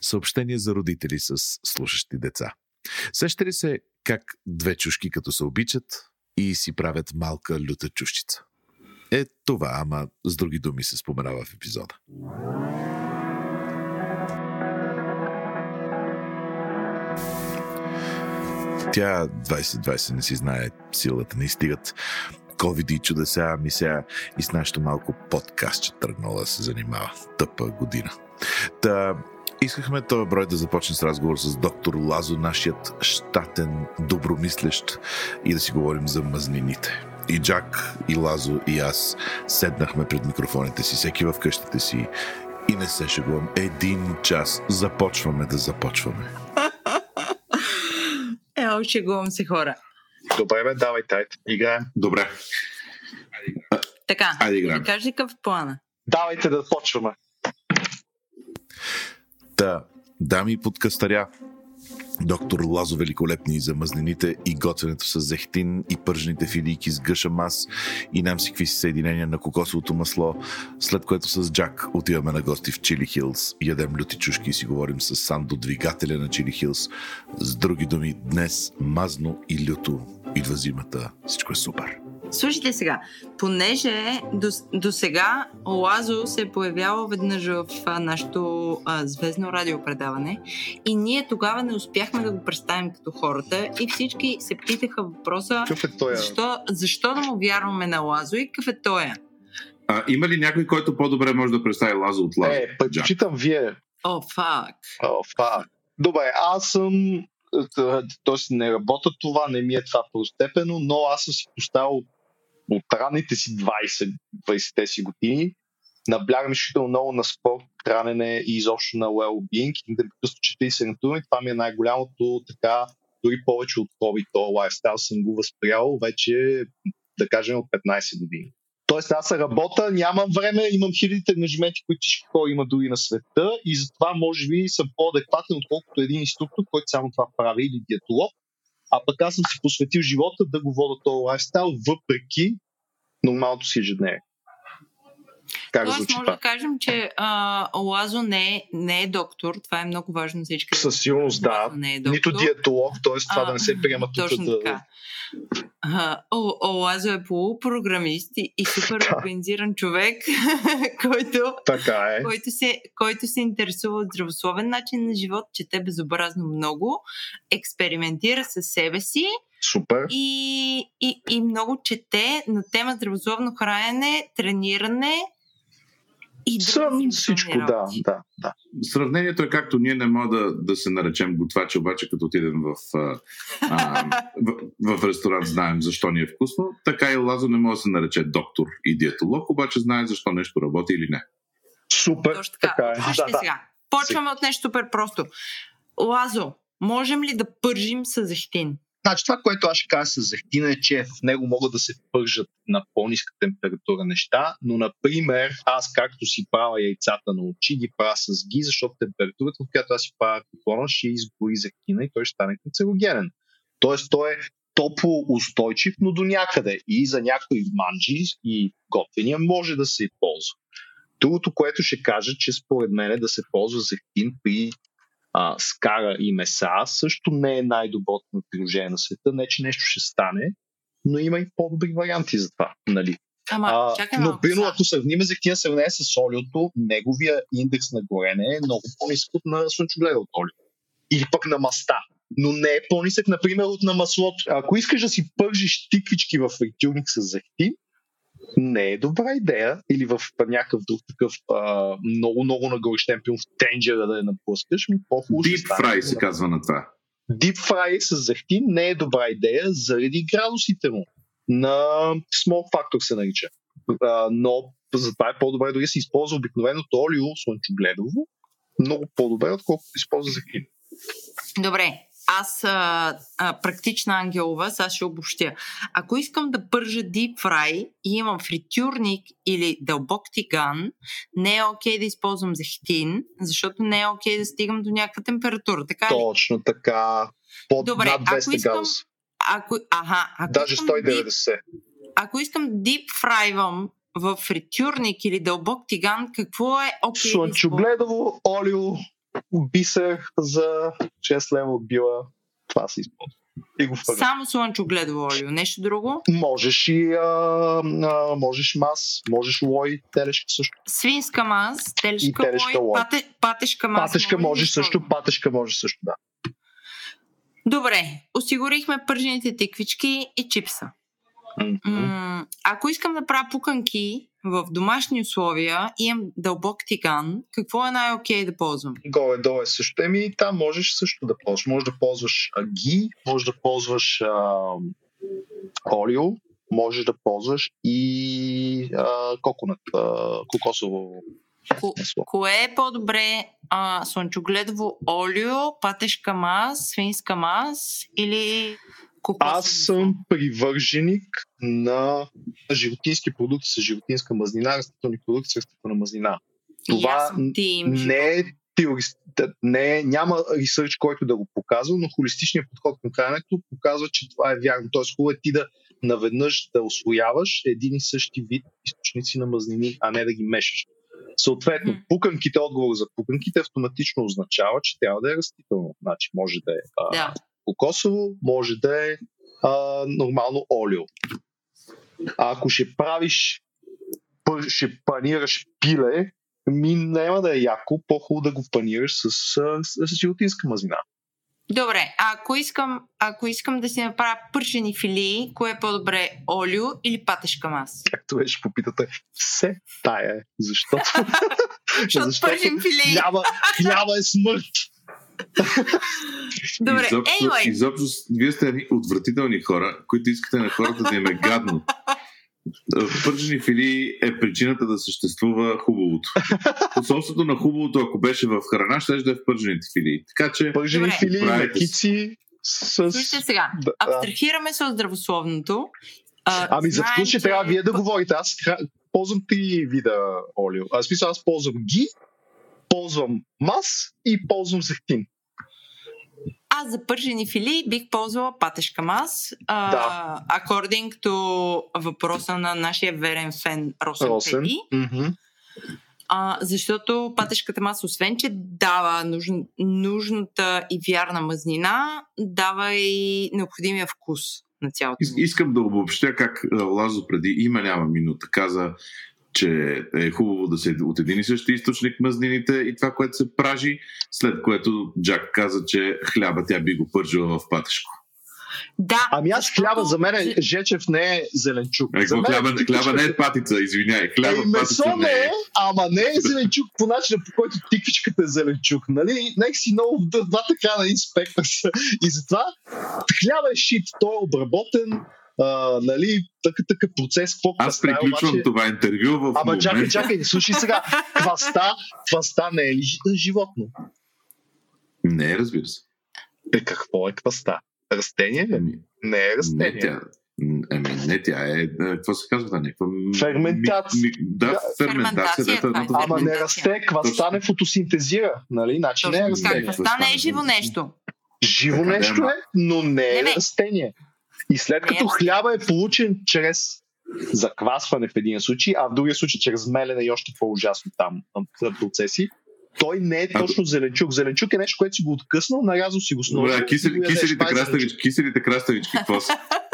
Съобщение за родители с слушащи деца. Сеща ли се как две чушки като се обичат и си правят малка люта чушчица? Е това, ама с други думи се споменава в епизода. Тя 2020 не си знае, силата не стигат. COVID и чудеса, ми сега и с нашото малко подкаст, че тръгнала се занимава. Тъпа година. Та, Искахме този брой да започне с разговор с доктор Лазо, нашият щатен добромислещ и да си говорим за мазнините. И Джак, и Лазо, и аз седнахме пред микрофоните си, всеки в къщите си и не се шегувам. Един час започваме да започваме. Е, шегувам се хора. Добре, бе, давай тайт. Играем. Добре. Така, Айде играем. да кажи какъв е плана. Давайте да почваме. Та, дами и подкастаря, доктор Лазо Великолепни за мазнените и готвенето с зехтин и пържените филийки с гъша мас и нам си си съединения на кокосовото масло, след което с Джак отиваме на гости в Чили Хилс, ядем люти чушки и си говорим с Сандо, двигателя на Чили Хилс. С други думи, днес мазно и люто идва зимата. Всичко е супер. Слушайте сега, понеже до, до сега Лазо се е появявал веднъж в а, нашото а, звездно радиопредаване и ние тогава не успяхме да го представим като хората и всички се питаха въпроса е защо, защо да му вярваме на Лазо и какъв е той? А, има ли някой, който по-добре може да представи Лазо от Лазо? Е, предпочитам вие. О, фак. О, фак. Добре, аз съм... Тоест не работя това, не ми е това първостепенно, но аз съм си поставил от ранните си 20, 20-те си години, наблягам изключително много на спорт, хранене и изобщо на well-being. И да чета и се ентувам, това ми е най-голямото така, дори повече от COVID, то лайфстайл съм го възприял вече, да кажем, от 15 години. Тоест аз работя, нямам време, имам хилядите ангажименти, които всички хора имат дори на света и затова може би съм по-адекватен, отколкото един инструктор, който само това прави или диетолог. А пък аз съм си посветил живота да го вода този лайфстайл, въпреки нормалното си ежедневие. Как Тоест, звучи може това? да кажем, че а, Лазо не е, не е доктор. Това е много важно за всички. Със сигурност да. Лазо не е доктор. Нито диетолог, т.е. това А, да не се приема тук Точно да... така. А, О, Лазо е полупрограмист и, и супер Да. организиран човек, който, Така е. който, се, който се интересува от здравословен начин на живот, чете безобразно много, експериментира със себе си Супер. и, и, и много чете на тема здравословно хранене, трениране и здравословни всичко, да, да, да. Сравнението е както ние не можем да, да се наречем готвачи, обаче като отидем в, а, а, в, в ресторант знаем защо ни е вкусно, така и Лазо не може да се нарече доктор и диетолог, обаче знае защо нещо работи или не. Супер. Точно така. така е. Да, да. сега. Почваме от нещо супер просто. Лазо, можем ли да пържим с зехтин? Значи това, което аз ще кажа с зехтина е, че в него могат да се пържат на по-ниска температура неща, но например аз както си правя яйцата на очи, ги правя с ги, защото температурата, в която аз си правя котлона, ще изгори зехтина и той ще стане канцерогенен. Тоест той е топло устойчив, но до някъде. И за някои манджи и готвения може да се ползва. Другото, което ще кажа, че според мен е да се ползва зехтин при а, скара и меса също не е най-доброто на приложение на света. Не, че нещо ще стане, но има и по-добри варианти за това. Нали? Ама, А, чакай но, сега. ако сравним зехтина сравнение с олиото, неговия индекс на горене е много по-нисък от на слънчогледа от олио. Или пък на маста. Но не е по-нисък, например, от на маслото. Ако искаш да си пържиш тиквички в фритюрник с зехтин, не е добра идея. Или в някакъв друг такъв а, много, много нагорещен пилм в тенджера да я напускаш, ми по-хубаво Deep fry се казва на това. Deep fry с зехтин не е добра идея заради градусите му. На small factor се нарича. А, но затова е по-добре дори да се използва обикновеното олио слънчогледово. Много по-добре, отколкото използва зехтин. Добре, аз а, а, практична ангелова, сега ще обобщя. Ако искам да пържа deep fry и имам фритюрник или дълбок тиган, не е окей да използвам зехтин, защото не е окей да стигам до някаква температура. Така ли? Точно така. Под Добре, над ако 200 искам- градуса. Ако, аха, ако Даже искам deep 190. ако искам deep фрайвам в фритюрник или дълбок тиган, какво е окей? да използвам? Слънчогледово, олио, бисер за 6 лева от била. Това се използва. И го фърля. Само слънчогледово олио. Нещо друго? Можеш и а, а, можеш мас, можеш лой, телешка също. Свинска мас, телешка, И телешка лой, лой. пате, патешка мас. Патешка може можеш също, патешка можеш също, да. Добре, осигурихме пържените тиквички и чипса. М- ако искам да правя пуканки в домашни условия имам дълбок тиган, какво е най-окей да ползвам? Горе-долу е също. Еми, там можеш също да ползваш. Може да ползваш а, ги, може да ползваш а, олио, можеш да ползваш и а, коконат, а, кокосово Ко- кое е по-добре? А, слънчогледово олио, патешка мас, свинска мас или кокосово? Аз съм привърженик на животински продукти с животинска мазнина, растителни продукти с растителна мазнина. Това тим не е теорист, не е, няма ресърч, който да го показва, но холистичният подход към храненето показва, че това е вярно. Тоест, хубаво е ти да наведнъж да освояваш един и същи вид източници на мазнини, а не да ги мешаш. Съответно, Мгм. пуканките, отговор за пуканките автоматично означава, че трябва да е растително. Значи може да е а, Да. Кокосово, може да е а, нормално олио. А ако ще правиш, ще панираш пиле, ми няма да е яко, по-хубаво да го панираш с, с, с животинска мазнина. Добре, а ако искам, ако искам да си направя пържени филии, кое е по-добре? Олио или патешка мас? Както беше попитате, все тая е, защото, Защото пържим филии. хляба, хляба е смърт. Добре, изобщо, anyway. изобщо, вие сте едни отвратителни хора, които искате на хората да им е гадно. Пържени филии е причината да съществува хубавото. Посолството на хубавото, ако беше в храна, ще да е в пържените филии. Така че, Пържени Добре. фили, макици с... Слушайте сега, Да, абстрахираме се от здравословното. А, Ами за какво ще трябва вие да говорите? Аз ползвам три вида олио. Аз смисъл, аз ползвам ги, ползвам мас и ползвам зехтин. Аз за пържени филии бих ползвала патешка мас. Да. According to въпроса на нашия верен фен Росен, Росен. Пети. Мгм. А, защото патешката маса, освен че дава нужн, нужната и вярна мазнина, дава и необходимия вкус на цялото. Ис- искам да обобщя как Лазо преди има няма минута каза, че е хубаво да се от един и същи източник мазнините и това, което се пражи, след което Джак каза, че хляба тя би го пържила в патешко. Да, Ами аз хляба, за мен е, Жечев не е зеленчук. Е, за мен хляба, типичен- хляба не е патица, извиняй. Хляба Ей, месо патица не е, ама не е зеленчук по начина, по който тиквичката е зеленчук. Нали? Нека си много в двата края на инспектор са. И затова хляба е шит, той е обработен, а, нали, такъв такъв процес, какво Аз кваста приключвам обаче... това интервю в Ама чакай, чакай, слушай сега, кваста, кваста не е ли жи- животно? Не, разбира се. Е, какво е кваста? Растение ли? Ами, Не е не, растение. тя, м, ами, не, тя е, е, какво се казва, да, някаква... Ферментация. ми- ми- Да, Да, ферментация. ферментация, да, това е Ама не расте, кваста не фотосинтезира, нали? Значи не е така, кваста не е живо нещо. Живо Така, нещо е, но не Не, е не. растение. И след е като хляба е получен чрез заквасване в един случай, а в другия случай чрез мелене и още по-ужасно там а, процеси, той не е А, точно зеленчук. Зеленчук е нещо, което си го откъснал, нарязал си го с ножа. А ядеш. киселите, е зеленчук. краставички, киселите краставички, какво са?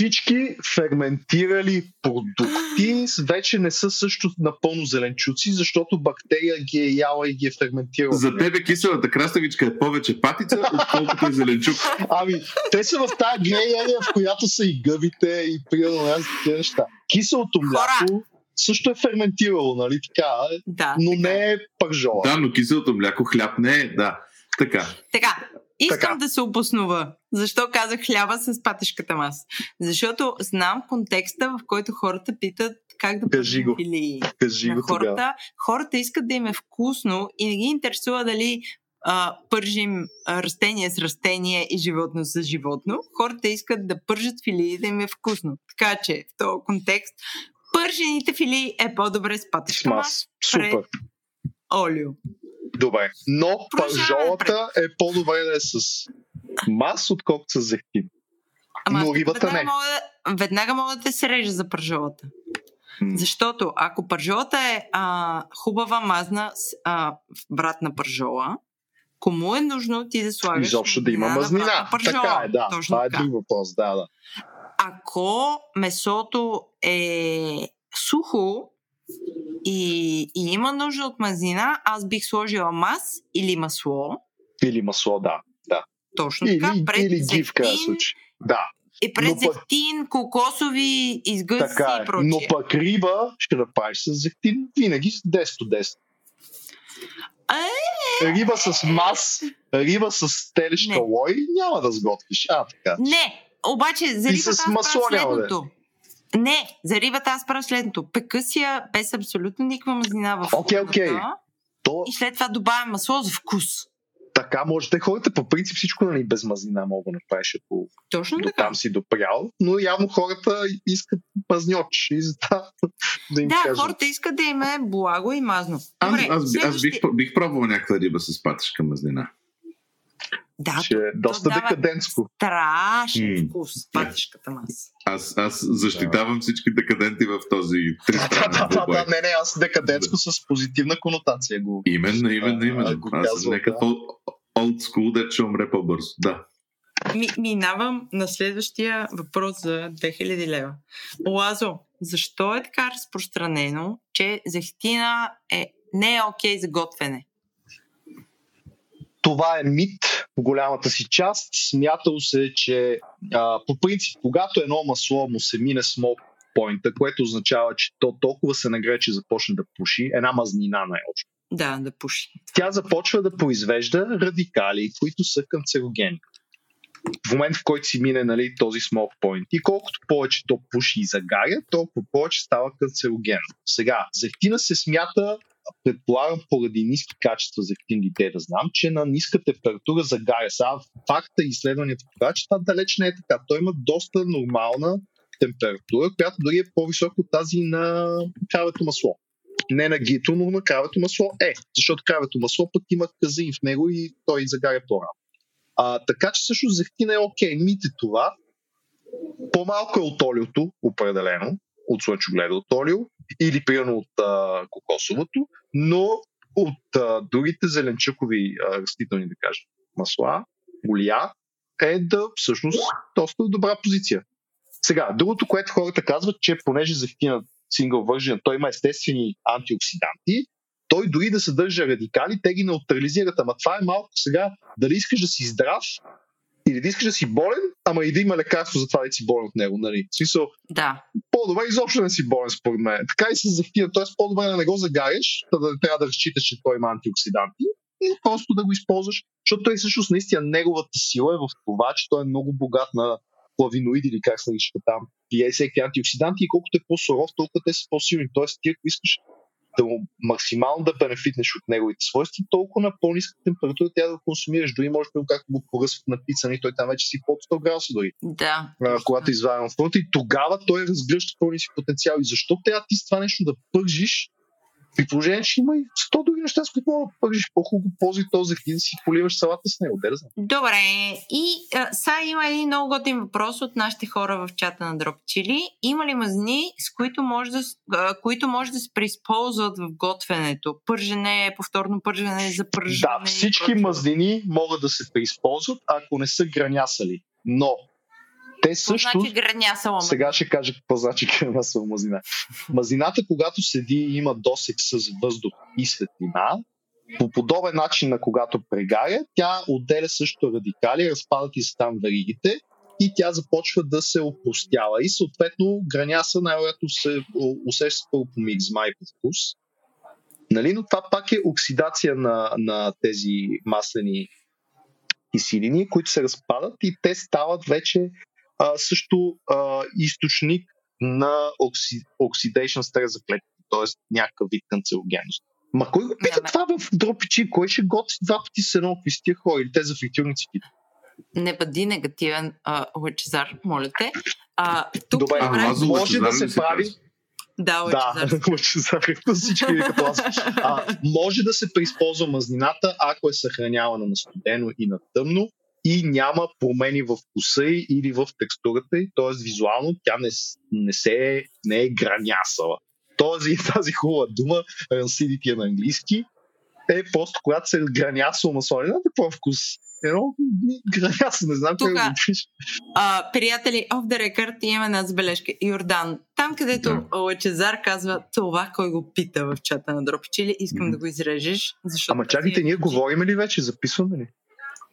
Всички ферментирали продукти вече не са също напълно зеленчуци, защото бактерия ги е яла и ги е ферментирала. За тебе киселата краставичка е повече патица, отколкото е зеленчук. Ами, те са в тази area, в която са и гъбите и примерно тези неща. Киселото мляко също е ферментирало, нали така, Да. но така. не е пържола. Да, но киселото мляко хляб не е, да. Така. Така, искам Така. да се обоснова. Защо казах хляба с патешката маса? Защото знам контекста, в който хората питат как да Кажи го. филии. Кажи на го тогава. хората. Хората искат да им е вкусно и не ги интересува дали а, пържим а, растение с растение и животно с животно. Хората искат да пържат филии да им е вкусно. Така че в този контекст пържените филии е по-добре с патешка маса, мас. Супер. олио. Добре. Но пържолата е по-добре да е с мас, отколкото с зехтин. Ама Но рибата веднага не. Мога, веднага мога да те се режа за пържолата. Защото ако пържолата е а, хубава, мазна, а, брат на пържола, кому е нужно ти да слагаш Изобщо да има мазнина? Така е, да. Точно Това е друг въпрос, да, да. Ако месото е сухо и, и има нужда от мазнина, аз бих сложила мас или масло. Или масло, да. да. Точно Или, така. Пред или зехтин, случай. Да, и пред Но пък- зехтин, кокосови изгъзи така и е. прочие. Но пък риба ще направиш с зехтин винаги с 10 от 10. Е, Риба с мас, риба с телешка лой няма да сготвиш. А, така. Не, обаче за И рибата с аз правя няма да е. следното. Не, за рибата аз правя следното. Пека си я без абсолютно никаква мазнина в Окей, окей. фурната То и след това добавям масло за вкус. така може. Те хората по принцип всичко нали, без мазнина мога да направиш, ако Точно до така. там си допрял. Но явно хората искат мазньоч и за това да им Да, кажа. хората искат да им е благо и мазно. Аз, Добре, аз, би- аз бих, следващи- бих пробвал някаква риба с патешка мазнина. Да, Ще е доста декадентско. страшен вкус, патишката маса. Аз, аз защитавам всички декаденти в този Да, тристранен да, да, двубой. да, не, не, аз декадентско с позитивна конотация го. Именно, именно, А, именно. го Аз съм казвам, някакъв да. old school, дет ще умре по-бързо. Да. Ми, минавам на следващия въпрос за 2000 лева. Лазо, защо е така разпространено, че зехтина е, не е окей за готвене? Това е мит в голямата си част. Смятало се, че а, по принцип, когато едно масло му се мине смок поинта, което означава, че то толкова се нагрее, че започне да пуши, една мазнина най-общо. Да, да пуши. Тя започва да произвежда радикали, които са канцерогени. В момент, в който си мине нали, този смок point и колкото повече то пуши и загаря, толкова повече става канцерогенно. Сега, зехтина се смята предполагам поради ниски качества за активните да знам, че на ниска температура загаря. Сега факта и изследванията показват, че това далеч не е така. Той има доста нормална температура, която дори е по-висока от тази на кравето масло. Не на гито, но на кравето масло е. Защото кравето масло пък има казеин в него и той загаря по-рано. А, така че също зехтина е окей. Мите това. По-малко е от олиото, определено, от слънчогледното олио, или примерно от а, кокосовото, но от а, другите зеленчукови растителни, да кажем, масла, олия, е да всъщност доста добра позиция. Сега, другото, което хората казват, че понеже зехтина сингъл вържен, той има естествени антиоксиданти, той дори да съдържа радикали, те ги неутрализират. Ама това е малко сега, дали искаш да си здрав, или да искаш да си болен, ама и да има лекарство за това да си болен от него. Нали? В смисъл, Да. по-добре изобщо не си болен, според мен. Така и с зехтина, т.е. по-добре да не го загаряш, да, да трябва да разчиташ, че той има антиоксиданти и просто да го използваш, защото той всъщност наистина неговата сила е в това, че той е много богат на флавиноиди или как се нарича там, и е всеки антиоксиданти и колкото е по-суров, толкова те са по-силни. Тоест, ти ако искаш да му максимално да бенефитнеш от неговите свойства, толкова на по-ниска температура трябва да го консумираш. Дори може да както го поръсват на пица, и той там вече си под 100 градуса дори Да. а, когато изваден от фронта и тогава той разгръща пълния си потенциал. И защо трябва ти с това нещо да пържиш, при положение, че има и 100 други неща, с които мога да пържиш по-хубаво, ползи този зехтин си поливаш салата с него. Де да знам. Добре. И а, сега има един много готин въпрос от нашите хора в чата на Chili. Има ли мазни, с които може да, а, които може да се преизползват в готвенето? Пържене, повторно пържене, за пържене. Да, всички мазнини могат да се преизползват, ако не са гранясали. Но те също... значи гранясала Сега ще кажа какво значи кренасова мазнина. Мазината, когато седи и има досек с въздух и светлина, по подобен начин на когато прегаря, тя отделя също радикали, разпадат и се там веригите и тя започва да се опростява. И съответно граняса най-вероятно се усеща първо по мигзма и по вкус. Нали? Но това пак е оксидация на, на тези маслени киселини, които се разпадат и те стават вече а, също а, източник на окси, oxidation стрес за клетките, т.е. някакъв вид канцерогенност. Ма кой го пита Не, това в дропичи? Кой ще готви два пъти с едно какви сте хора или те за фриктурници питат? Не бъди негативен, а, Лъчезар, моля те. А, тук Добре, А, Лазо може да се прави-? Да, Да, Лъчезар. Лъчезар, всички ви като аз. А, може да се преизползва мазнината, ако е съхранявана на студено и на тъмно и няма промени в вкуса й или в текстурата й, т.е. визуално тя не, не, се, не е гранясала. този, тази хубава дума, рансидити е на английски, е просто когато се гранясо масло. Не знам какво е вкус. Едно гранясо, не знам Тука, как го пише. а, приятели, off the record имаме една забележка. Йордан, там където Да. Лачезар казва това, кой го пита в чата на Дропчили, искам Мгм. да го изрежеш. Защото Ама чакайте, тази- ние говорим ли вече? Записваме ли?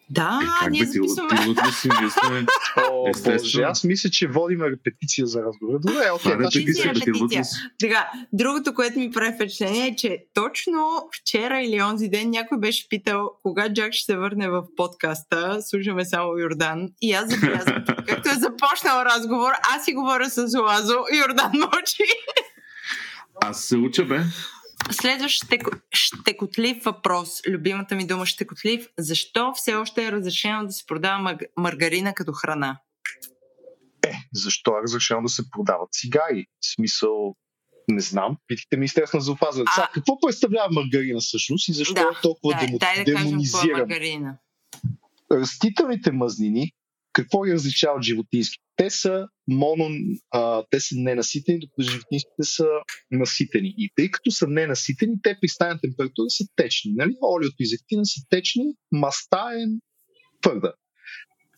Да, Е, как ние ти, от- записваме. ти от си, ние сме... О, Естествено. боже, аз мисля, че водим репетиция за разговора. Добре, окей, Това е това ще репетиция, репетиция, ти. Така, другото, което ми прави впечатление е, че точно вчера или онзи ден някой беше питал кога Джак ще се върне в подкаста. Слушаме само Йордан. И аз забелязвам, както е започнал разговор, аз си говоря с Лазо, Йордан мълчи. Аз се уча, бе. Следващ щеко, щекотлив въпрос. Любимата ми дума щекотлив. Защо все още е разрешено да се продава маргарина като храна? Защо е разрешено да се продават цигари? В смисъл, не знам. Питайте Министерство на здравеопазването. А- какво представлява маргарина всъщност и защо Да, е толкова Дай, демо, дай да кажем какво е маргарина. Растителните мазнини, какво ги различава от животински? Те са моно, а, те са ненаситени, докато животинските са наситени. И тъй като са ненаситени, те при стайна температура са течни. Нали? Олиото и зехтина са течни, маста е твърда.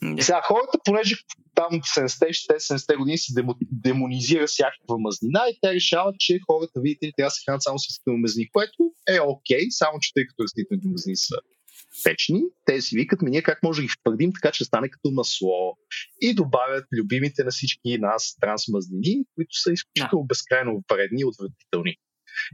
Да. Сега хората, понеже там в 70-те, 70-те години се демо, демонизира всякаква мазнина и те решават, че хората, видите ли, трябва да се хранят само с мазнини, което е окей, само че тъй като растителните мазнини са течни, те си викат, ми ние как може да ги втвърдим така, че стане като масло и добавят любимите на всички нас трансмазнини, които са изключително безкрайно вредни и отвратителни.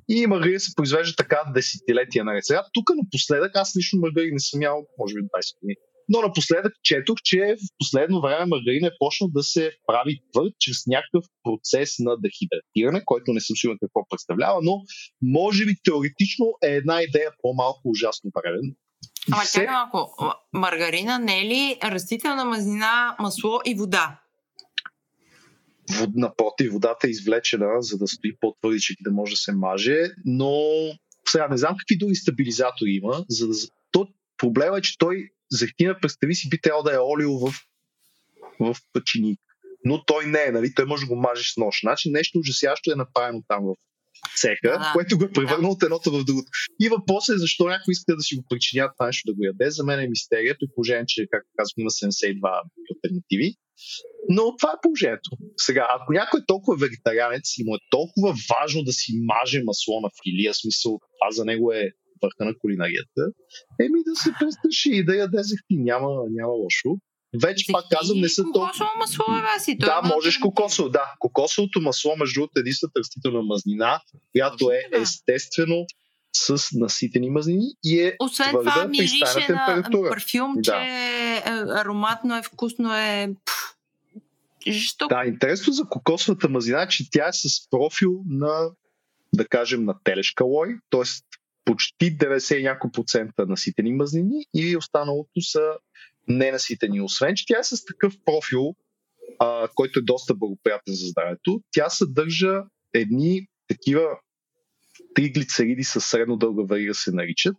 И маргарин се произвежда така десетилетия наред. Сега тук напоследък, аз лично маргарин не съм ял, може би 20 години. Но напоследък четох, че в последно време маргарин е почнал да се прави твърд чрез някакъв процес на дехидратиране, който не съм сигурен какво представлява, но може би теоретично е една идея по-малко ужасно вреден. Ама Все- чакай малко. Маргарина не е ли растителна мазнина, масло и вода? вод, напротив, водата е извлечена, за да стои по-твърдичък и да може да се маже, но сега не знам какви други стабилизатори има, за да... То, проблема е, че той зехтина, представи си, би трябвало да е олио в, в чиник. Но той не е, нали? Той може да го мажеш с нож. Значи нещо ужасящо е направено там в цеха, Да, което го е превърнал от едното в другото. И въпросът е защо някой иска да си го причинят нещо да го яде. За мен е мистерия, при положение, че, както казвам, има 72 альтернативи. Но това е положението. Сега, ако някой е толкова вегетарианец и му е толкова важно да си маже масло на филия, смисъл, това за него е върха на кулинарията, еми да се престраши и да яде зехтин. Няма, няма лошо. Вече пак казвам, не са толкова. Кокосово масло е, Васи. Да, е можеш кокосово, да. Кокосовото масло, между другото, е единствената растителна мазнина, която е естествено с наситени мазнини и е Освен твърда това, при стайна на температура. парфюм, Да. че е ароматно е, вкусно е. Пф, Жестоко. Да, интересно за кокосовата мазнина е, че тя е с профил на, да кажем, на телешка лой, т.е. почти 90 и няколко процента наситени мазнини и останалото са ненаситени. Освен, че тя е с такъв профил, а, който е доста благоприятен за здравето, тя съдържа едни такива триглицериди с средно дълга верига се наричат,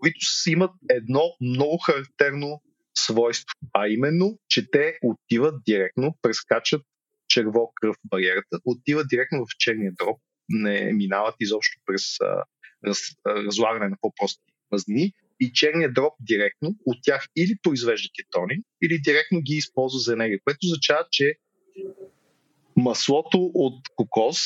които имат едно много характерно свойство, а именно, че те отиват директно, прескачат черво кръв бариерата, отиват директно в черния дроб, не минават изобщо през а, раз, разлагане на по-прости мазнини и черният дроб директно от тях или произвежда кетони, или директно ги използва за енергия, което означава, че маслото от кокос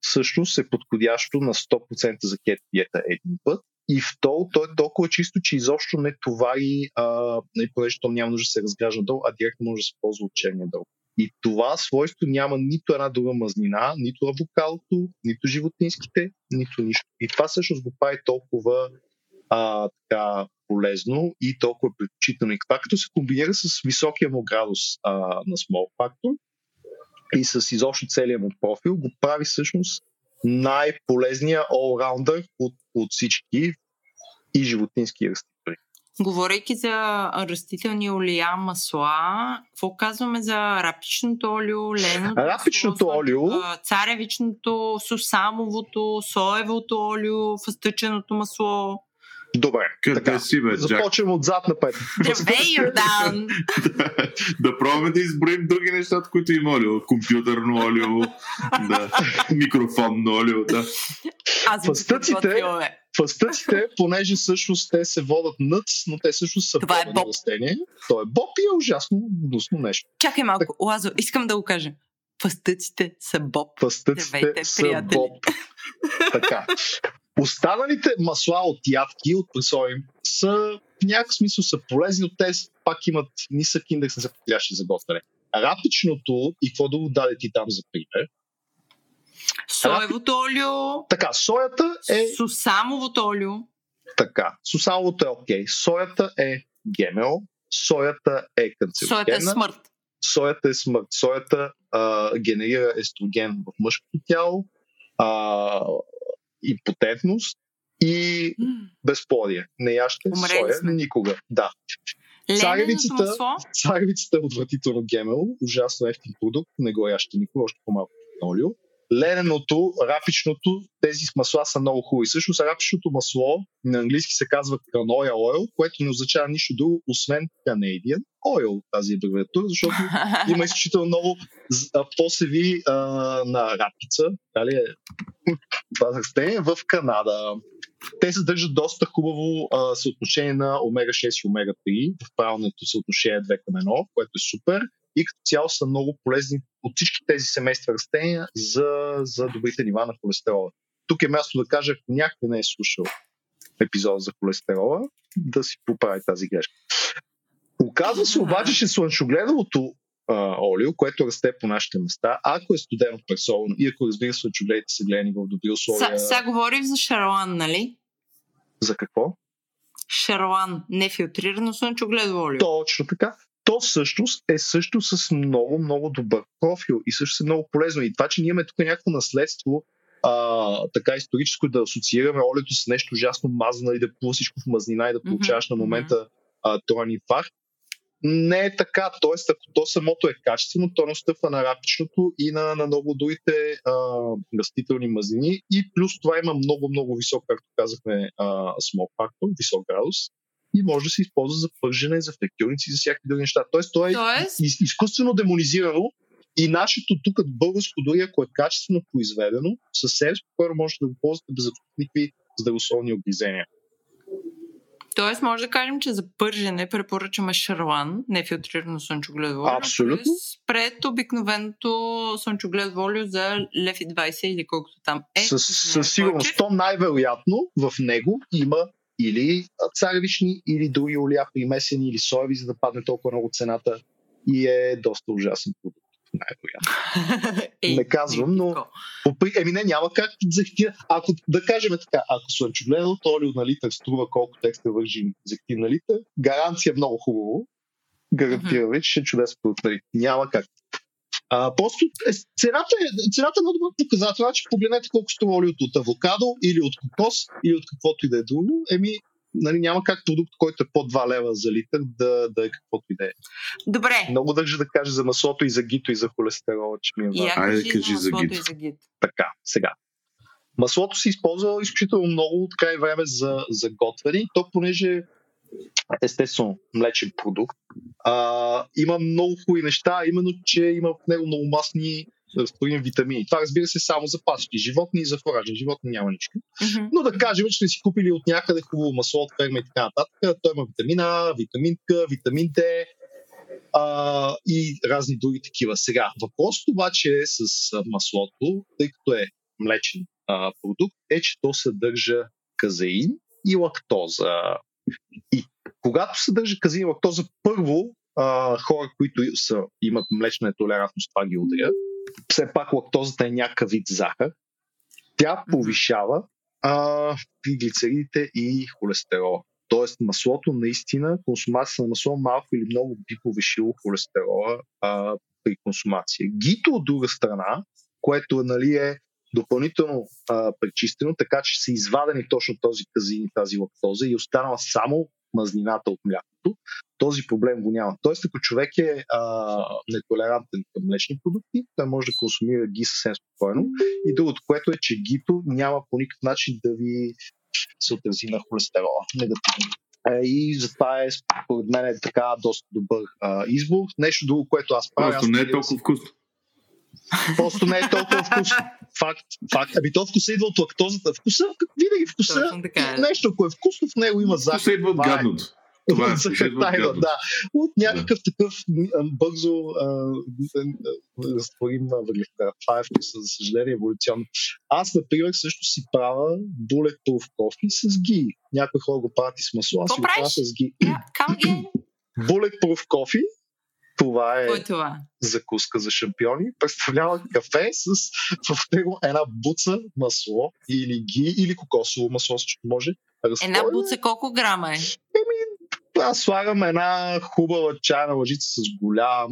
всъщност е подходящо на 100% за кето диета един път. И второ, то е толкова чисто, че изобщо не товари, а, не, понеже то няма нужда да се разгражда долу, а директно може да се ползва от черния долу. И това свойство няма нито една друга мазнина, нито авокалото, нито животинските, нито нищо. И това всъщност го прави толкова а, така полезно и толкова предпочитано. И това като се комбинира с високия му градус а, на small factor и с изобщо целият му профил, го прави всъщност най-полезния all-rounder от, от всички и животински растителни. Говорейки за растителни олия, масла, какво казваме за рапичното олио, леното Рапичното масло, олио? царевичното, сусамовото, соевото олио, фъстъченото масло? Добре. Къде така. си, бе? Започвам отзад напред. Здравей, Йордан! да пробваме да изброим други неща, които има олио. Компютърно олио, да, микрофонно олио, да. Аз Фастъците-. Фастъците, понеже всъщност те се водят нъц, но те също са Това е боб. растения. То е боб и е ужасно гнусно нещо. Чакай малко, Лазо, искам да го кажа. Фастъците са боб. Фастъците Здравейте, са приятели. боб. така. Останалите масла от ядки, от пресои, са в някакъв смисъл са полезни, но те пак имат нисък индекс на подходящи за готвене. Рапичното и какво да го даде ти там за пример. Соевото олио, Така, соята е сусамовото олио. така. Сусаловото е окей. Соята е ГМО. Соята е Соята е смърт. Соята е смърт. Соята а, генерира естроген в мъжкото тяло, а, и М, безплодие. Не яще соя сме. никога. Да. Царевицата, царевицата е отвратително ГМО, ужасно ефтин продукт, не го яще никога, още по-малко олио. Лененото, рапичното, тези масла са много хубави. Също с рапичното масло на английски се казва canola oil, което не означава нищо друго, освен Canadian oil, тази абревиатура, защото има изключително много посеви а, на рапица, дали е това растение, в Канада. Те съдържат доста хубаво а, съотношение на омега-6 и омега-3 в правилното съотношение 2 към 1, което е супер и като цяло са много полезни от всички тези семейства растения за, за добрите нива на холестерола. Тук е място да кажа, ако някой не е слушал епизода за холестерола, да си поправи тази грешка. Оказва се обаче, че слънчогледовото а, олио, което расте по нашите места, ако е студено пресолено и ако разбира се слънчогледите са гледани в добри условия, Са- Сега говорим за шарлан, нали? за какво? Шарлан, нефилтрирано слънчогледово олио. Точно така. То всъщност е също с много, много добър профил и също е много полезно. И това, че ние имаме тук някакво наследство, а, така историческо, да асоциираме олиото с нещо ужасно мазано и да плува всичко в мазнина и да получаваш на мгм. момента а, троен инфаркт. Не е така. Тоест, ако то самото е качествено, то не стъпва на рапичното и на, на много другите а, растителни мазнини. И плюс това има много, много висок, както казахме, а, small factor, висок градус. И може да се използва за пържене, за фритюрници и за всякакви други неща. Тоест, то е Тоест, из, изкуствено демонизирано и нашето тук българско, дори ако е качествено произведено, съвсем спокойно можете да го ползвате без никакви здравословни обгризения. тоест, може да кажем, че за пържене препоръчаме шарлан, нефилтрирано слънчогледово олио. Абсолютно. Пред обикновеното слънчогледово олио за лев и 20 или колкото там е. Със, със сигурност. То най-вероятно в него има или царевични, или други олия примесени, или соеви, за да падне толкова много цената. И е доста ужасен продукт. Най-вероятно. Ей, не казвам, но-. Еми не, няма как за хтия. Ако да кажем така, ако слънчогледното олио на литър струва колко екстра вържин за хтия на литър, гаранция много хубаво. Гарантирам ви, че ще е чудесно продукт. Няма как. А, просто е, цената, е, цената е много добър показател. Значи погледнете колко струва олиото от авокадо или от кокос или от каквото и да е друго. Еми, нали, няма как продукт, който е по 2 лева за литър да, да е каквото и да е. Добре. Много държа да кажа за маслото и за гито и за холестерола, че ми е важно. Айде, кажи кажи за гид. и за гид. Така, сега. Маслото се използва изключително много така и време за, за готвене. То, понеже естествено млечен продукт, а, има много хубави неща, именно, че има в него много масни разтворими витамини. Това разбира се само за пасещи животни и за фуражни животни няма нищо. Но да кажем, че сте си купили от някъде хубаво масло от ферма и така нататък. Той има витамин А, витамин К, витамин Д а, и разни други такива. Сега, въпросът обаче е с маслото, тъй като е млечен а, продукт, е, че то съдържа казеин и лактоза. И когато съдържа казеин и лактоза, първо а, хора, които са, имат млечна нетолерантност, това ги удря. Все пак лактозата е някакъв вид захар. Тя повишава а, глицеридите и холестерола. Тоест маслото наистина, консумацията на масло малко или много би повишило холестерола а, при консумация. Гито от друга страна, което нали, е допълнително а, пречистено, така че са извадени точно този казин и тази лактоза и е останала само мазнината от млякото, този проблем го няма. Тоест, ако човек е а, нетолерантен към млечни продукти, той може да консумира ги съвсем спокойно. И другото, което е, че гито няма по никакъв начин да ви се отрази на холестерола негативно. Е, и затова е, според мен, е така доста добър а, избор. Нещо друго, което аз правя. Просто не е толкова вкусно. Просто не е толкова вкусно. Факт, факт. Ами то вкуса идва от лактозата. Вкуса, винаги вкуса. Е. Нещо, ако е вкусно, в него има захар. Вкуса идва от е. гадното. Това е, от идва, гадното. да. От някакъв такъв м, бързо разтворим на въглехидрат. Това е вкуса, за съжаление, еволюционно. Аз, например, също си правя bulletproof кофи с ги. Някои хора го правят и с масло, аз си го правя с ги. Yeah, come again. Това е Кой е това? закуска за шампиони. Представлява кафе с в него една буца масло или ги, или кокосово масло, също може. Една Разтворено. буца колко грама е? Аз слагам една хубава чайна лъжица с голям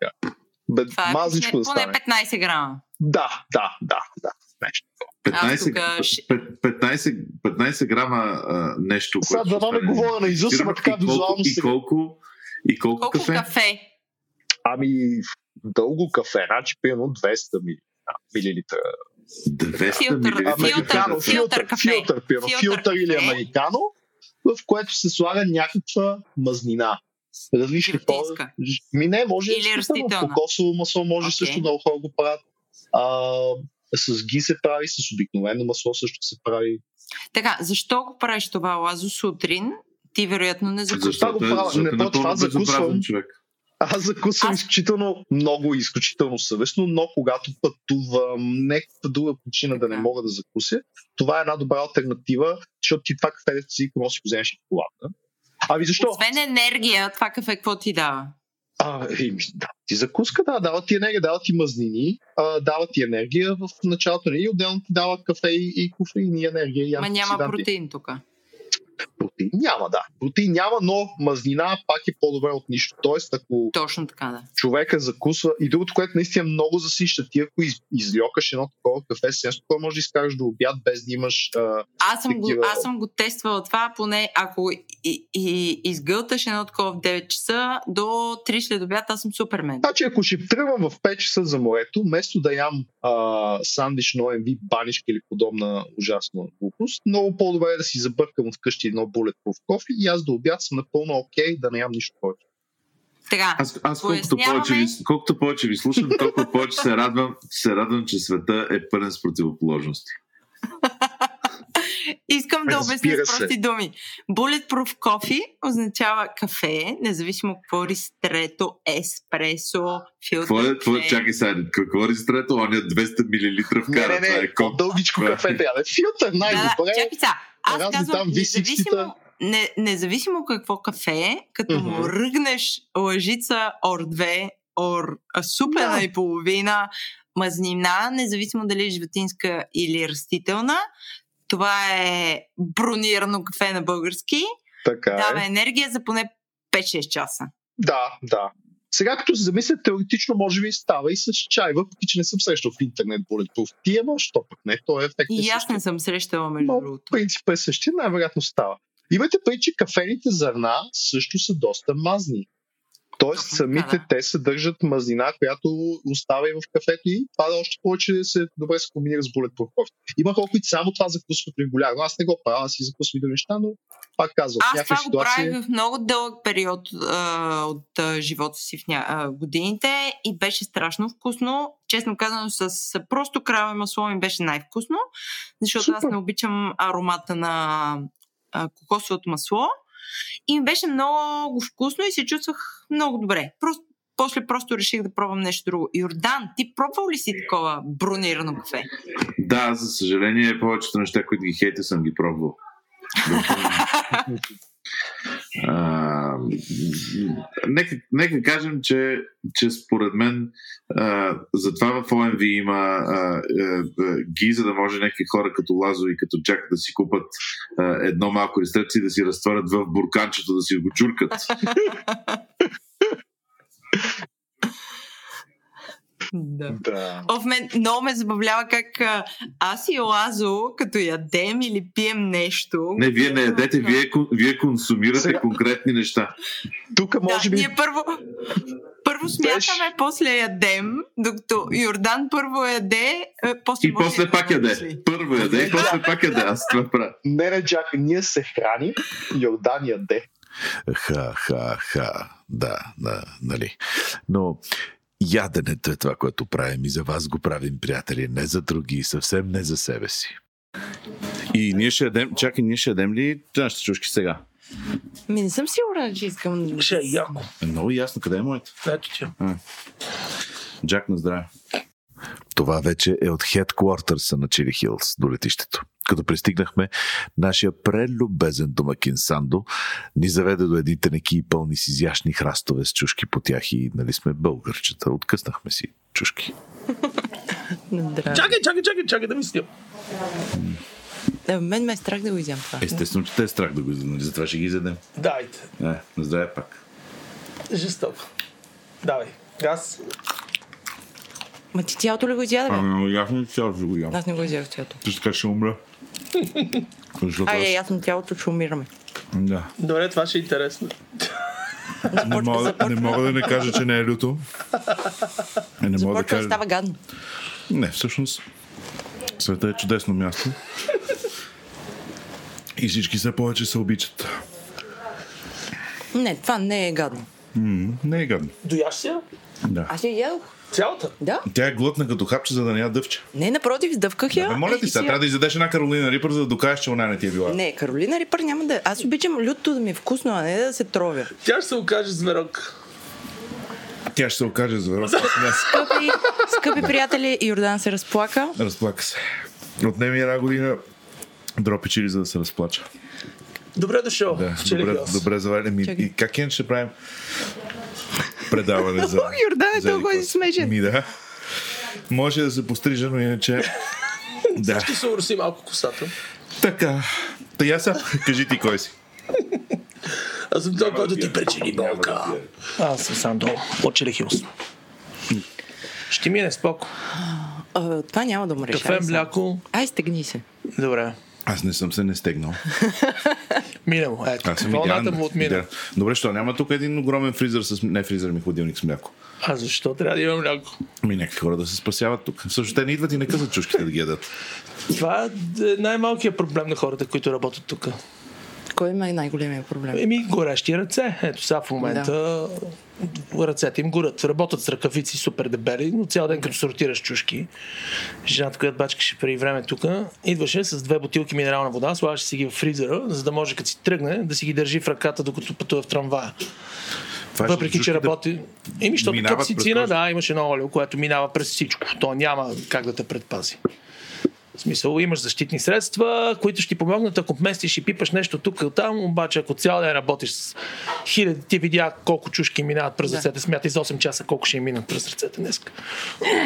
така. Бе, Това е мазничко поне, да стане. поне 15 грама. Да, да, да, да. Нещо. 15, тук ще- 15, 15 грама а, нещо. Сега да не говоря на Изус, ама така и колко, визуално и колко, и колко, Колко кафе? кафе? Ами, дълго кафе, значи примерно 200 мили, милилитра. 200 Филтър, милилитра Американо, филтър, филтър, филтър кафе. филтър, Филтър филтър или американо, в което се слага някаква мазнина. Различни. Ж- Ми не, може Или растителна. Кокосово масло може Окей. също много хора го правят. А, с ги се прави, с обикновено масло също се прави. Така, защо го правиш това, Лазо, сутрин? Ти вероятно не закупиш. Защото го е, правя. Не, е то това напълно закусвам. човек. Аз закусвам Аз- изключително много и изключително съвестно, но когато пътувам, някаква друга причина да не мога да закуся, това е една добра альтернатива, защото ти това кафе, дето си може да си вземеш и колата. Ами защо? Освен енергия, това кафе какво ти дава? А, еми, да, ти закуска, да, дава ти енергия, дава ти мазнини, а, дава ти енергия в началото и отделно ти дава кафе и, и кофеин и енергия. И Ма няма протеин тук. Протеин няма, да. Протеин няма, но мазнина пак е по-добре от нищо. Тоест, ако Точно така, да. човека закусва. И другото, което наистина много засища, ти ако из, изльокаш едно такова кафе, съвсем спокойно може да изкараш до обяд, без да имаш... А, Аз съм, го, Такива- аз съм го тествала това, поне ако и, и, изгълташ едно такова в 9 часа, до 3 след обяд аз съм супермен. Значи, ако ще тръгвам в 5 часа за морето, вместо да ям а, сандвич OMV, банишка или подобна ужасна глупост, много по-добре е да си забъркам вкъщи едно bulletproof кофе и аз до обяд съм напълно окей да не ям нищо повече. Така, Аз, аз колкото, повече ви, колкото повече ви слушам, толкова повече се радвам, се радвам, че света е пълен с противоположности. искам да обясня с прости думи. Bulletproof coffee означава кафе, независимо какво ристрето, еспресо, филтър Какво е, е, чакай сега, какво е ристрето? Он е 200 мл Не, вкара. не, това не, е по-дългичко Това е- кафе трябва. да е. Филтър Да, да, най-добре. чакай сега. Аз разни казвам, независимо, не, независимо какво кафе е, като му Мгм. ръгнеш лъжица ор две, ор супена Да. и половина, мазнина, независимо дали е животинска или растителна, това е бронирано кафе на български, Така е. дава енергия за поне 5-6 часа. Да, да. Сега като се замисля, теоретично може би става и с чай, въпреки че не съм срещал в интернет bulletproof. Ти ама, що пък не, то е ефект. И аз не съм срещала между Но другото. принципът е същия, най-вероятно става. Имайте преди, че кафените зърна също са доста мазни. Тоест, Точно самите да. те съдържат мазнина, която остава и в кафето и това да още повече се добре се комбинира с bulletproof кофе. Има хора, които само това закусват регулярно. Аз не го правя, аз си закусвам други неща, но пак казвам, Аз това го ситуации... правих в много дълъг период а, от а, живота си в ня... а, годините и беше страшно вкусно. Честно казано, с с просто краве масло ми беше най-вкусно, защото аз Супер. не обичам аромата на а, кокосовото масло. И ми беше много вкусно и се чувствах много добре. Просто, после просто реших да пробвам нещо друго. Йордан, ти пробвал ли си такова бронирано кафе? Да, за съжаление, повечето неща, които ги хейте, съм ги пробвал. А, нека, нека кажем, че, че според мен а, затова в ОМВ има а, а, а, ги, за да може някакви хора като Лазо и като Джак да си купат а, едно малко рестреци и да си разтворят в бурканчето, да си го чуркат. да. Да. О, в мен много ме забавлява как а, аз и Лазо, като ядем или пием нещо... Не, вие не ядете, вие, вие консумирате Сега- конкретни неща. Тук може да, би... ние първо, първо смятаме, после ядем, докато Йордан първо яде, е, после И после да пак яде. Първо яде и после пак яде. Аз това правя. Не, не, Джак, ние се храним, Йордан яде. Ха, ха, ха. Да, да, нали. Но яденето е това, което правим и за вас го правим, приятели, не за други, съвсем не за себе си. И ние ще ядем, чакай, ние ще ядем ли нашите чушки сега? Ми не съм сигурна, че искам... Ще е яко. Е много ясно, къде е моето? Ето ти. Джак на здраве. Това вече е от хедквартърса на Чили Хилс до летището. Като пристигнахме, нашия прелюбезен домакин Сандо ни заведе до едни тенеки пълни с изящни храстове с чушки по тях и нали сме българчета. Откъснахме си чушки. Чакай, чакай, чакай, чакай да ми снимам. Да, мен ме е страх да го изям това. Естествено, че те е страх да го изядем. Затова ще ги изядем. Дайте. Е, на здраве пак. Жестоко. Давай. Газ. Ма ти цялото ли го изяда, бе? Ами, ясно, че цялото го ям. Аз не го изях цялото. Ти така ще умра. Защото Айде, аз... ясно цялото, че умираме. Да. Добре, това ще е интересно. Не мога, не мога да не кажа, че не е люто. Е, не мога да Започва да кажа... става гадно. Не, всъщност света е чудесно място. И всички все повече се обичат. Не, това не е гадно. М, не е гадно. Дояш си я? Да. Аз я ядох. Цялата? Да. Тя е глътна като хапче, за да не я дъвче. Не, напротив, сдъвках я. Бе, моля ти сега, трябва да изядеш една Каролина Рипър, за да докажеш, че она не ти е била. Не, Каролина Рипър няма да... Аз обичам лютото да ми е вкусно, а не да се тровя. Тя ще се окаже зверок. Тя ще се окаже зверок. Скъпи, скъпи приятели, Йордан се разплака. Разплака се. Отнеми една година дропи чили, за да се разплача. Добре дошъл. Да, добре, добре Чакай. и как иначе ще правим предаване за... Йордан е за толкова смешен. Ми да. Може да се пострижа, но иначе... да. Ще се уроси малко косата. Така. Та я сега, кажи ти кой си. Аз съм този, който ти пречели болка. Аз съм Сандо от Чили Хилс. Ще мине споко. А, това няма да му решава. Кафе, мляко. Ай, стегни се. Добре. Аз не съм се не стегнал. Мине му. Ето. Аз съм Вълната му отмина. Да. Добре, що няма тук един огромен фризер с... Не фризер, ми хладилник с мляко. А защо трябва да има мляко? Ми някакви хора да се спасяват тук. Също те не идват и не късат чушките да ги ядат. Това е най-малкият проблем на хората, които работят тук. Кой има най-големия проблем? Еми, горещи ръце. Ето сега в момента ръцете им горят. Работят с ръкавици супер дебели, но цял ден като сортираш чушки. Жената, която бачкаше преди време тук, идваше с две бутилки минерална вода, слагаше си ги в фризера, за да може като си тръгне да си ги държи в ръката, докато пътува в трамвая. Това е, Въпреки, че работи. Еми, защото кожата. да, имаше едно олио, което минава през всичко. То няма как да те предпази. В смисъл, имаш защитни средства, които ще ти помогнат, ако местиш и пипаш нещо тук и там, обаче ако цял ден работиш с хиляди, ти видя колко чушки минават през Да. ръцете, смятай за 8 часа колко ще им минат през ръцете днес.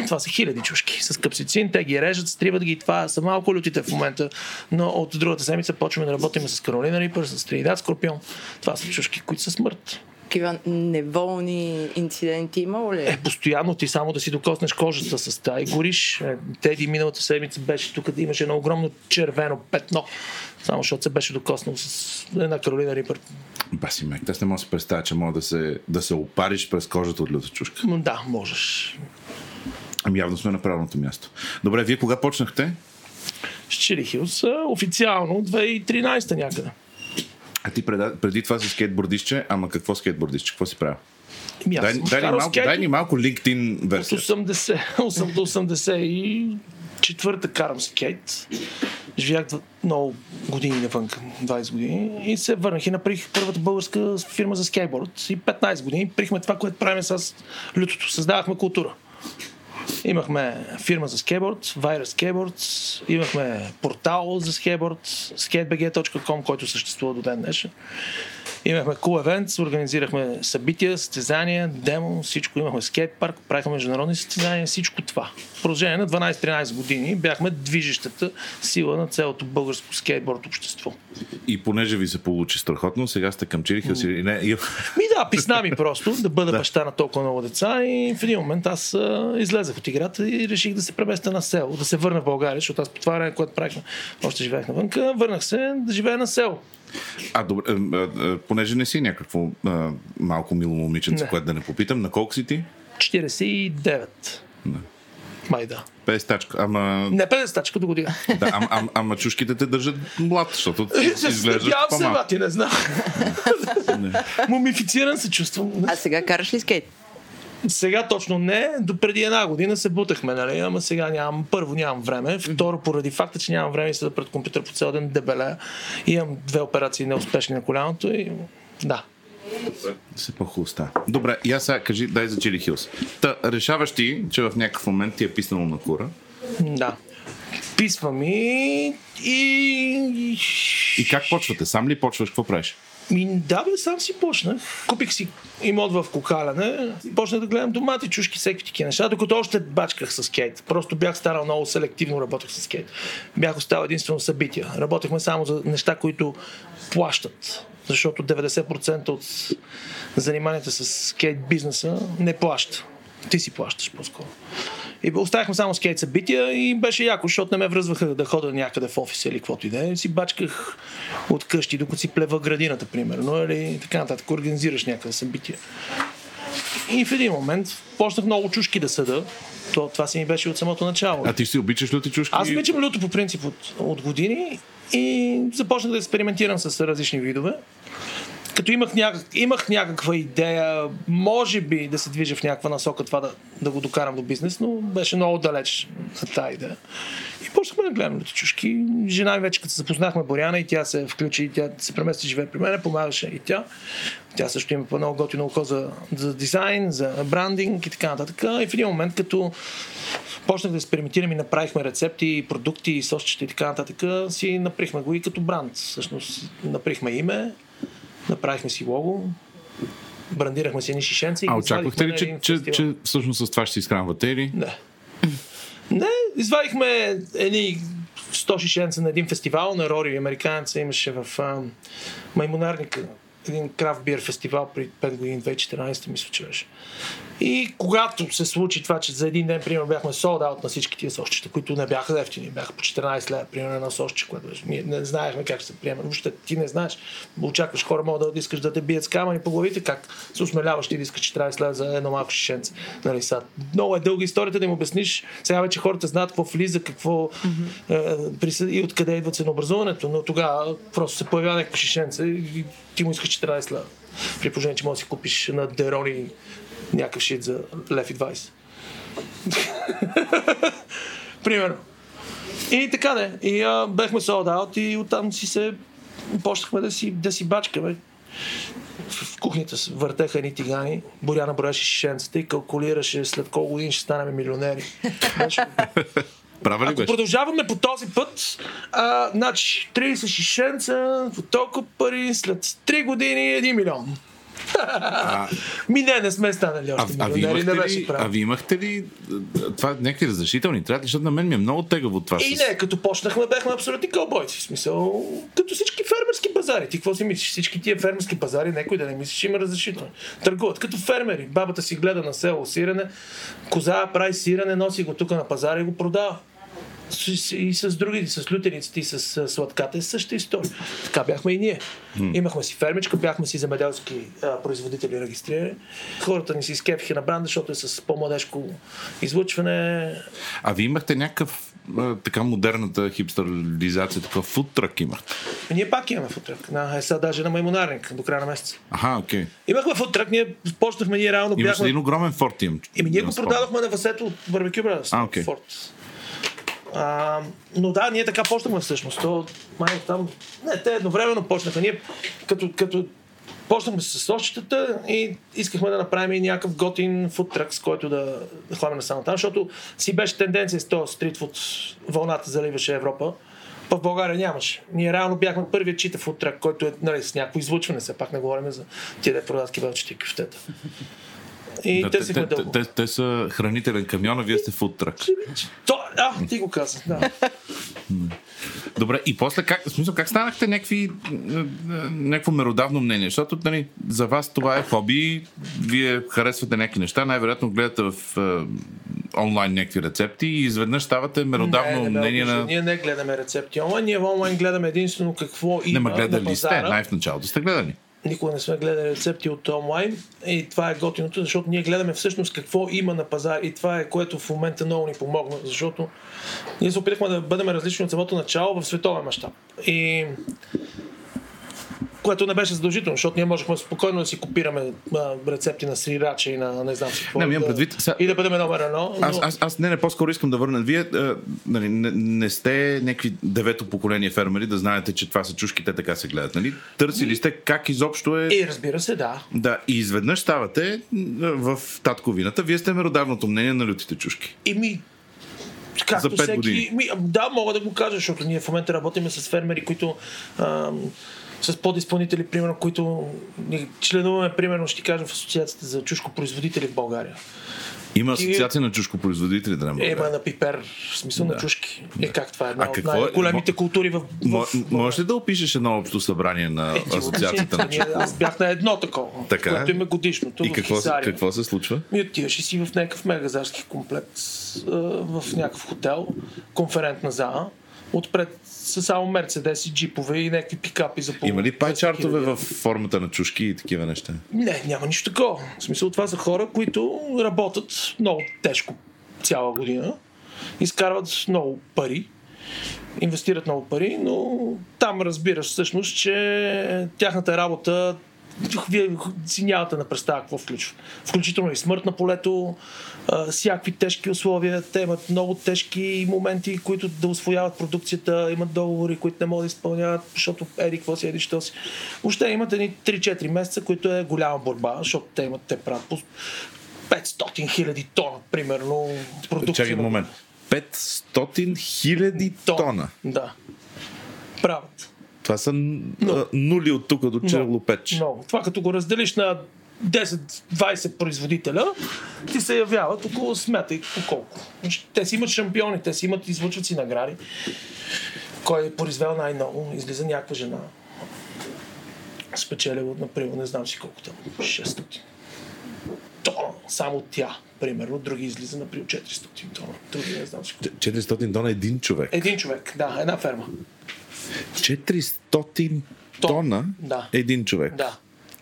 Това са хиляди чушки с капсицин, те ги режат, стриват ги, това са малко лютите в момента, но от другата седмица почваме да работим с Каролина Рипър, с Тринидад Скорпион. Това са чушки, които са смърт. Такива неволни инциденти имало ли? Е, постоянно ти само да си докоснеш кожата с тази гориш. Е, Теди миналата седмица беше тук, да имаше едно огромно червено петно. Само защото се беше докоснал с една Каролина Рипър. Баси мек, аз не мога да си представя, че мога да се, да се опариш през кожата от люта чушка. М, Да, можеш. Ами явно сме на правилното място. Добре, вие кога почнахте? С Чили Хилс официално 2013 някъде. А ти преда, преди това си скейтбордистче, ама какво скейтбордистче? Какво си правил? Аз Дай, дай, ни малко, скейт дай ни малко LinkedIn От версия. 80, 8 до 80 и четвърта карам скейт. Живях много години навън, 20 години. И се върнах и направих първата българска фирма за скейтборд. И 15 години прихме това, което правим с лютото. Създавахме култура. Имахме фирма за скейтборд, Virus Skateboards, имахме портал за скейтборд, skatebg.com, който съществува до ден днешен. Имахме cool events, организирахме събития, състезания, демо, всичко. Имахме скейт парк, правихме международни състезания, всичко това. В продължение на 12-13 години бяхме движещата сила на цялото българско скейтборд общество. И понеже ви се получи страхотно, сега сте към Чириха си. Не, и... Ми да, писна ми просто да бъда баща на толкова много деца и в един момент аз а, излезах от играта и реших да се преместя на село, да се върна в България, защото аз по това време, което правихме, още живеех навънка, върнах се да живея на село. А, добре, понеже не си някакво а, малко мило момиченце, Не. което да не попитам, на колко си ти? 49. Не. Май да. 50 тачка. Ама, Не 50 тачка до година. да, ама, ама, ама чушките те държат млад, защото ти изглеждаш Надявам се, по-малко. бати, не знам. Мумифициран се чувствам. А сега караш ли скейт? Сега точно не, до преди една година се бутахме, нали? Ама сега нямам, първо нямам време, второ поради факта, че нямам време и седа пред компютър по цял ден дебеле. Имам две операции неуспешни на коляното и да. Се по-хубаво става. Добре, и аз сега кажи, дай за Чили Хилс. Та, решаваш ти, че в някакъв момент ти е писнало на кура Да. Писва ми и... и как почвате? Сам ли почваш? Какво правиш? Ми, да, бе, сам си почнах. Купих си имот в Кокаляне. Почнах да гледам домати, чушки, всеки такива неща, докато още бачках с скейт. Просто бях станал много селективно, работех с скейт. Бях оставал единствено събития. Работехме само за неща, които плащат. Защото 90% от заниманията с скейт бизнеса не плаща. Ти си плащаш по-скоро. И оставихме само скейт събития и беше яко, защото не ме връзваха да хода някъде в офиса или каквото и да е. Си бачках от къщи, докато си плева градината, примерно, или така нататък. Организираш някъде събития. И в един момент почнах много чушки да съда. То, това си ми беше от самото начало. А ти си обичаш люти чушки? Аз обичам люто по принцип от, от години и започнах да експериментирам с различни видове. Като имах, някак, имах някаква идея, може би да се движа в някаква насока това да, да го докарам до бизнес, но беше много далеч на тази идея. И почнахме да гледаме люто чушки. Жена ми вече като се запознахме Боряна и тя се включи, и тя се премести живее при мен, помагаше и тя. Тя също има много готино око за, за дизайн, за брандинг и така нататък. И в един момент, като почнах да експериментирам и направихме рецепти, продукти, сосчета и така нататък, си направихме го и като бранд. Всъщност направихме име, направихме си лого, брандирахме си едни шишенци. А очаквахте ли, че, че, че всъщност с това ще си изхранвате или? Не. Не, извадихме едни 100 шишенца на един фестивал на Рори, американеца имаше в а, Маймонарника един крафт бир фестивал при 5 години, 2014 мисля, че беше. И когато се случи това, че за един ден, примерно, бяхме sold out на всички тия сосчета, които не бяха ефтини, бяха по 14 лева, примерно, на сосче, което беше. Ние не знаехме как ще се приема. Въобще ти не знаеш. Очакваш хора, могат да искаш да те бият с камъни по главите, как се усмеляваш ти да искаш 14 лева за едно малко шишенце. Нали, са. Много е дълга историята да им обясниш. Сега вече хората знаят какво влиза, какво mm-hmm. и откъде идва ценообразуването, но тогава просто се появява някакво шишенце и ти му искаш 14 лева. При положение, че можеш да си купиш на Дерони някакъв шит за лев и 20. Примерно. И така не. И а, бехме sold out и оттам си се почнахме да си, да си бачкаме. В, в кухнята въртеха едни тигани. Боряна броеше шишенцата и калкулираше след колко години ще станем милионери. Права ли ако беше? продължаваме по този път, а, значи 30 шишенца, по толкова пари, след 3 години 1 милион. Ми не, не сме станали А, още а, ви милионери, не имахте беше ли, а ви имахте ли а, това някакви разрешителни? Трябва? Защото на мен ми е много тегаво това. И с- не, като почнахме, бяхме абсолютни кълбойци. В смисъл, като всички фермерски пазари. Ти какво си мислиш? Всички тия фермерски пазари, някой да не мислиш, има разрешителни. Търгуват като фермери. Бабата си гледа на село сирене, коза прави сирене, носи го тук на пазара и го продава. С- И с другите, с лютениците и с сладката е същата история. Така бяхме и ние. Имахме си фермичка, бяхме си земеделски а, производители регистрирани. Хората ни си скепиха на бранда, защото е с по-младежко излъчване. А ви имахте някакъв а, така модерната хипстерлизация, такъв фудтрак имахте. И ние пак имаме футрак. На ЕСА даже на Маймонарник до края на месеца. Аха, окей. Имахме футрак, ние почнахме, ние реално Имаш бяхме... един огромен форт имам. Еми ние го продавахме на Васето от Барбекю Brothers. А, окей. Форт. А, но да, ние така почнахме всъщност. То, май там... Не, те едновременно почнаха. Ние като, като почнахме с сочетата и искахме да направим и някакъв готин фудтрак, с който да, хванем само там, защото си беше тенденция с този стритфуд, вълната заливаше Европа. В България нямаше. Ние реално бяхме първият чита фудтрак, който е нали, с някакво звучване, все пак не говорим за тия да продават кибелчета и кюфтета. И Да, те, те, те, те, дълго. те, те, са хранителен камион, а вие сте фудтрак. То, а, ти го каза, да. Добре, и после как, в смисъл, как станахте някакви, е, е, някакво меродавно мнение? Защото нали, за вас това е хоби, вие харесвате някакви неща, най-вероятно гледате в е, онлайн някакви рецепти и изведнъж ставате меродавно не, не, мнение не, на... Ние не гледаме рецепти онлайн, ние онлайн гледаме единствено какво има Не, ма на гледали сте, пазара. най в началото сте гледали. Никога не сме гледали рецепти от онлайн и това е готиното, защото ние гледаме всъщност какво има на пазар и това е което в момента много ни помогна, защото ние се опитахме да бъдем различни от самото начало в световен мащаб. И което не беше задължително, защото ние можехме спокойно да си копираме а, рецепти на срирача и на не знам си какво. Не, имам да- предвид, сега- И да бъдем номер едно. Но... Аз, аз, аз не, не, по-скоро искам да върна. Вие а, нали, не, не сте някакви девето поколение фермери да знаете, че това са чушки, те така се гледат. Нали? Търсили сте как изобщо е... И разбира се, да. Да, и изведнъж ставате в татковината. Вие сте меродавното мнение на лютите чушки. И ми, както За пет всеки, години. Ми, да, мога да го кажа, защото ние в момента работим с фермери, които ам, с подизпълнители, примерно, които членуваме, примерно, ще кажа, в Асоциацията за чушкопроизводители в България. Има асоциация на чушкопроизводители, да не Е, има на пипер, в смисъл Да. на чушки. Е, как това е една А от какво е? най-големите Мо- култури в, в, Мо- в Можеш ли да опишеш едно общо събрание на Е, асоциацията на ние- Аз бях на едно такова, Така. което има годишното И какво, се- Хисария. какво се случва? И отиваш и си в някакъв мегазарски комплекс, в някакъв хотел, конферентна зала. Отпред са само мерцедеси, джипове и някакви пикапи за Има ли 200 пайчартове в формата на чушки и такива неща? Не, няма нищо такова. В смисъл това са хора, които работят много тежко цяла година, изкарват много пари, инвестират много пари, но там разбираш всъщност, че тяхната работа вие си нямате на представа какво включва. Включително и смърт на полето, всякакви тежки условия. Те имат много тежки моменти, които да освояват продукцията, имат договори, които не могат да изпълняват, защото еди какво си, еди що си. Въобще имат едни 3-4 месеца, които е голяма борба, защото те имат, те правят по 500 хиляди тона, примерно, продукция. Чакай момент. 500 хиляди тона. Да. Правят. Това са Но. нули от тук до Черлопеч. Много. Това като го разделиш на 10-20 производителя, ти се явяват около, смятай колко. Те си имат шампиони, те си имат, излучват си награди. Кой е произвел най-много, излиза някаква жена. Спечелила, например, не знам си колко там, 600 тона. Само тя, примерно. Други излиза, например, 400 тона. Други не знам си колко. 400 тона един човек. Един човек, да, една ферма. 400 тона Да. един човек. Да.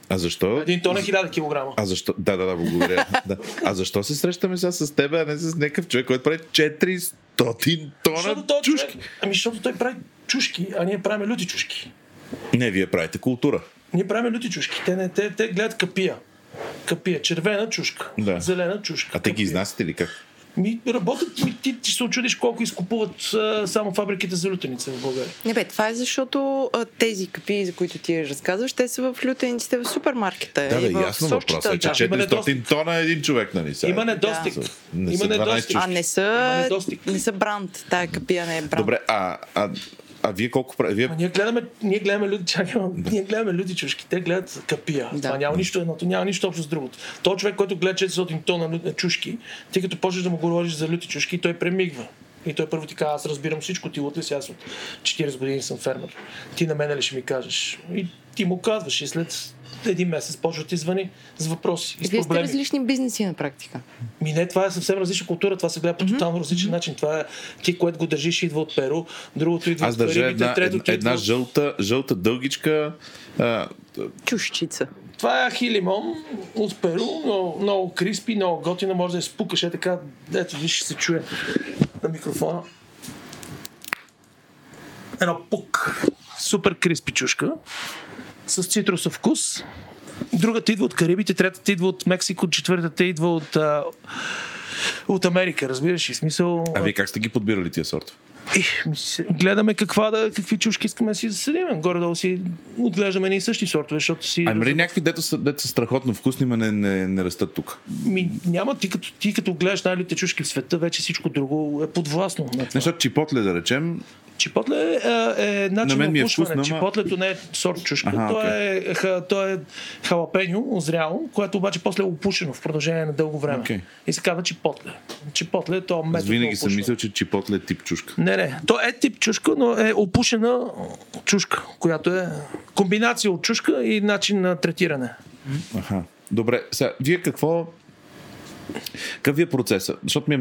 А защо? Един тон е 1000 килограма. А защо? Да, да, да, благодаря. да. А защо се срещаме сега с теб, а не с някакъв човек, който прави 400 тона Защото той чушки? човек, ами защото той прави чушки, а ние правим люти чушки. Не, вие правите култура. Ние правим люти чушки. Те, не, те, те гледат капия. Капия. Червена чушка. Да. Зелена чушка. А те ги изнасяте ли как? Ми работят, ми, ти, ти се очудиш колко изкупуват а, само фабриките за лютеница в България. Не бе, това е защото а, тези капии, за които ти разказваш, те са в лютениците в супермаркета. Да, в ясно въпросът е, че да. Има 400 недостиг. тона е един човек, нали? Сега. Има недостиг. Да. Не Има са 12 недостиг. А не Има са, недостиг. не са бранд. Тая капия не е бранд. Добре, а, а, а вие колко правите? Вие... А ние гледаме, ние гледаме люди, чакай, ние гледаме люди чушки, те гледат капия. Да. Това няма нищо едното, няма нищо общо с другото. Той човек, който гледа 400 тона лю- чушки, ти като почнеш да му говориш за люти чушки, той премигва. И той първо ти казва, аз разбирам всичко, ти лут ли си, аз от 40 години съм фермер. Ти на мене ли ще ми кажеш? И ти му казваш и след един месец почва ти звъни с въпроси и с Вие сте различни бизнеси на практика. Ми не, това е съвсем различна култура, това се гледа по тотално различен начин. Това е ти, което го държиш, идва от Перу, другото идва Аз от държа една, третото една, една идва жълта, жълта дългичка. А, Чушчица. Това е хилимон от Перу, много, много криспи, много готина, може да я спукаш, е така, ето виж, ще се чуе на микрофона. Едно пук, супер криспи чушка, с цитрусов вкус. Другата идва от Карибите, третата идва от Мексико, четвъртата идва от, а, от Америка, разбираш ли? Смисъл... а вие как сте ги подбирали тия сорта? И, гледаме каква да, какви чушки искаме да си засадим. Горе-долу си отглеждаме и същи сортове, защото си... Ами ли някакви, дето са, дето са страхотно вкусни, но не, не, не растат тук? Ми, няма, ти като, ти като гледаш най-лите чушки в света, вече всичко друго е подвластно. това. Защото чипотле, да речем, Чипотле е, е начин На мен ми е вкусно, ама- Чипотлето не е сорт чушка. Аха, то, е, ха, то е халапеньо, озряло, което обаче после е опушено в продължение на дълго време. Окей. И се казва чипотле. Чипотле е то аз метод винаги на съм мислил, че чипотле е тип чушка. Не, не. То е тип чушка, но е опушена чушка, която е комбинация от чушка и начин на третиране. Аха. Добре, сега, вие какво Какъв е процесът? Защото ми е,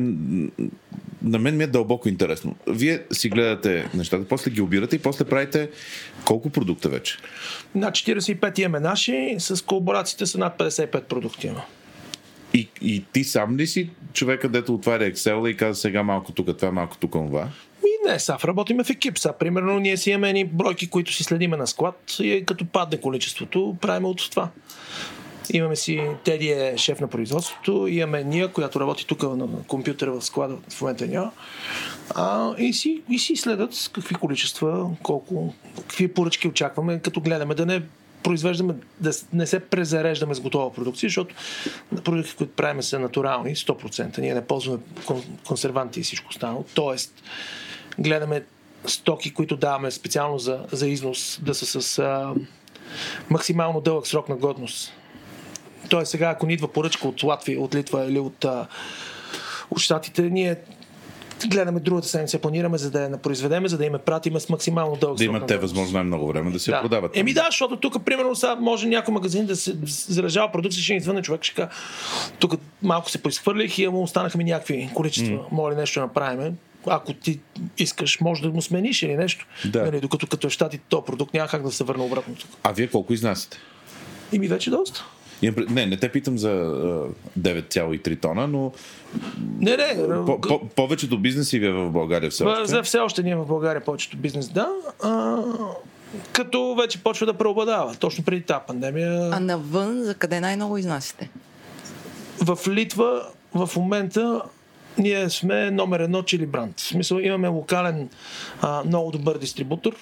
на мен ми е дълбоко интересно. Вие си гледате нещата, после ги обирате и после правите колко продукта вече? На 45 имаме наши, с колаборациите са над 55 продукти има. И, и ти сам ли си човека, дето отваря Excel и казва сега малко тук, това малко тук, това? Не, са, работиме в екип. Са, примерно ние си имаме едни бройки, които си следиме на склад и като падне количеството, правим от това. Имаме си, Теди е шеф на производството, имаме Ния, която работи тук на компютъра в склада, в момента няма. А, и, си, и си следят какви количества, колко, какви поръчки очакваме, като гледаме да не произвеждаме, да не се презареждаме с готова продукция, защото продукти, които правим са натурални, 100%. Ние не ползваме консерванти и всичко останало. Тоест, гледаме стоки, които даваме специално за, за износ, да са с а, максимално дълъг срок на годност. Тоест сега, ако ни идва поръчка от Латвия, от Литва или от, от Штатите, ние гледаме другата седмица, планираме за да я произведеме, за да им я пратиме с максимално дълъг Да имат те възможно най-много време да се да. продават. Еми да, защото тук, примерно, сега може някой магазин да се заражава продукция, ще извънне човек, ще кажа, тук малко се поизхвърлих и му останаха ми някакви количества, mm. моля нещо да направим. Ако ти искаш, може да му смениш или нещо. Да. Нали, докато като е в щатите, то продукт няма как да се върне обратно тук. А вие колко изнасяте? И ми вече доста. Не, не те питам за а, 9,3 тона, но Не, не. по- по- повечето бизнеси ви е в България все В- още. За все още ние в България повечето бизнес, да. А, като вече почва да преобладава. Точно преди тази пандемия. А навън, за къде най-много изнасяте? В Литва в момента ние сме номер едно чили бранд. В смисъл имаме локален а, много добър дистрибутор.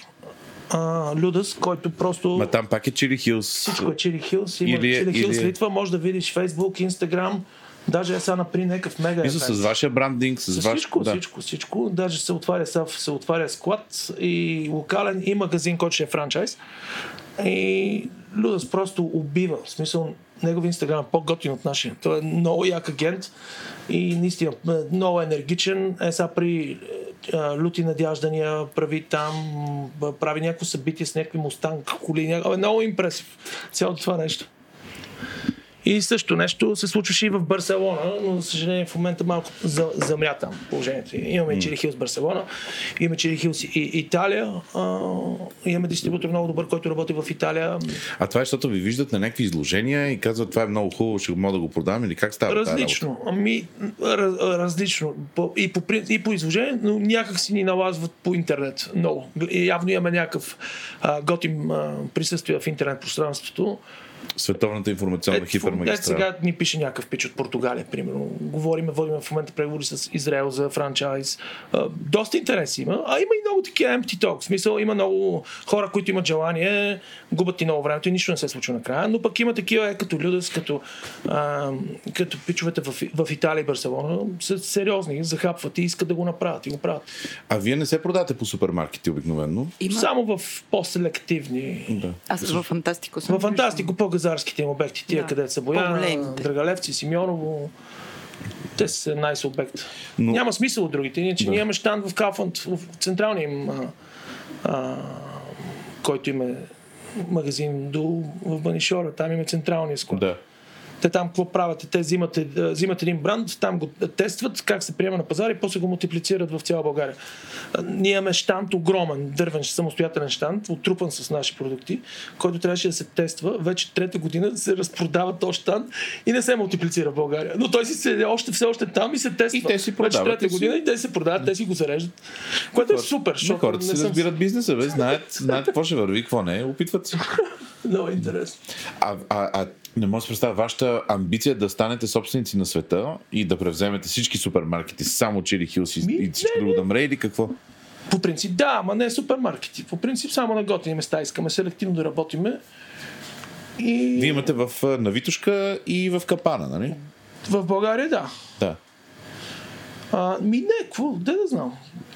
А, Людас, който просто... Ма там пак е Чили Хилс. Всичко е Чили Хилс. Има Или е- Чили Хилс или е- Литва. Може да видиш Facebook, Instagram. Даже е сега напри някакъв мега Мисля, с вашия брандинг, с, С ваш... всичко, да. всичко, всичко. Даже се отваря, се, отваря склад и локален и магазин, който ще е франчайз. И Людас просто убива. В смисъл, негов инстаграм е по-готин от нашия. Той е много як агент и наистина е, много енергичен. Е сега при люти надяждания прави там, прави някакво събитие с някакви мустанг, коли. Ня... Абе, Много импресив. Цялото това нещо. И също нещо се случваше и в Барселона, но за съжаление в момента малко за- замря там положението. Имаме mm. Чили Хилс Барселона, имаме Чили Хилс и, Италия, а, имаме дистрибутор много добър, който работи в Италия. А това е, защото ви виждат на някакви изложения и казват, това е много хубаво, ще мога да го продам или как става? Различно. Ами, раз, различно. И, по, и по изложение, но някак си ни налазват по интернет много. И явно имаме някакъв а, а, присъствие в интернет пространството. Световната информационна Ето, хипермагистрала. сега ни пише някакъв пич от Португалия, примерно. Говориме, водим в момента преговори с Израел за франчайз. Доста интереси има. А има и много такива empty talk. В смисъл, има много хора, които имат желание, губят и много времето и нищо не се случва накрая. Но пък има такива, е, като Людас, като, а, като пичовете в, в Италия и Барселона, са сериозни, захапват и искат да го направят и го правят. А вие не се продавате по супермаркети обикновено? Има... Само в по-селективни Да. Аз в Фантастико съм. В Фантастико по-газарските им обекти, тия Да. където са Бояна, По-големите. Драгалевци, Симеоново. Те са най обект. Но-. Няма смисъл от другите. Иначе Да. ние имаме штанд в Калфанд, в централния им, а, а, който има магазин до, в Банишора. Там има централния склад. Да. Те там какво правят? Те взимат, е, взимат един бранд, там го тестват как се приема на пазара и после го мултиплицират в цяла България. Ние имаме штант огромен, дървен, самостоятелен штант, отрупан с наши продукти, който трябваше да се тества. Вече трета година се разпродава този штант и не се мултиплицира в България. Но той си се още, все още там и се тества. И те си Вече продават трета и си- година и те се продават, те си го зареждат. Което е супер, защото хората не си съм разбират бизнеса, бе, знаят, знаят какво ще върви, какво не, опитват се. много интересно. А, а, а не мога да си представя вашата амбиция да станете собственици на света и да превземете всички супермаркети, само Чили Хилс и, и всичко друго да мре или какво? По принцип, да, ама не супермаркети. По принцип, само на готини места искаме селективно да работиме. И Вие имате в Навитушка и в Капана, нали? в България, да. Да. А, ми не, какво, де да знам.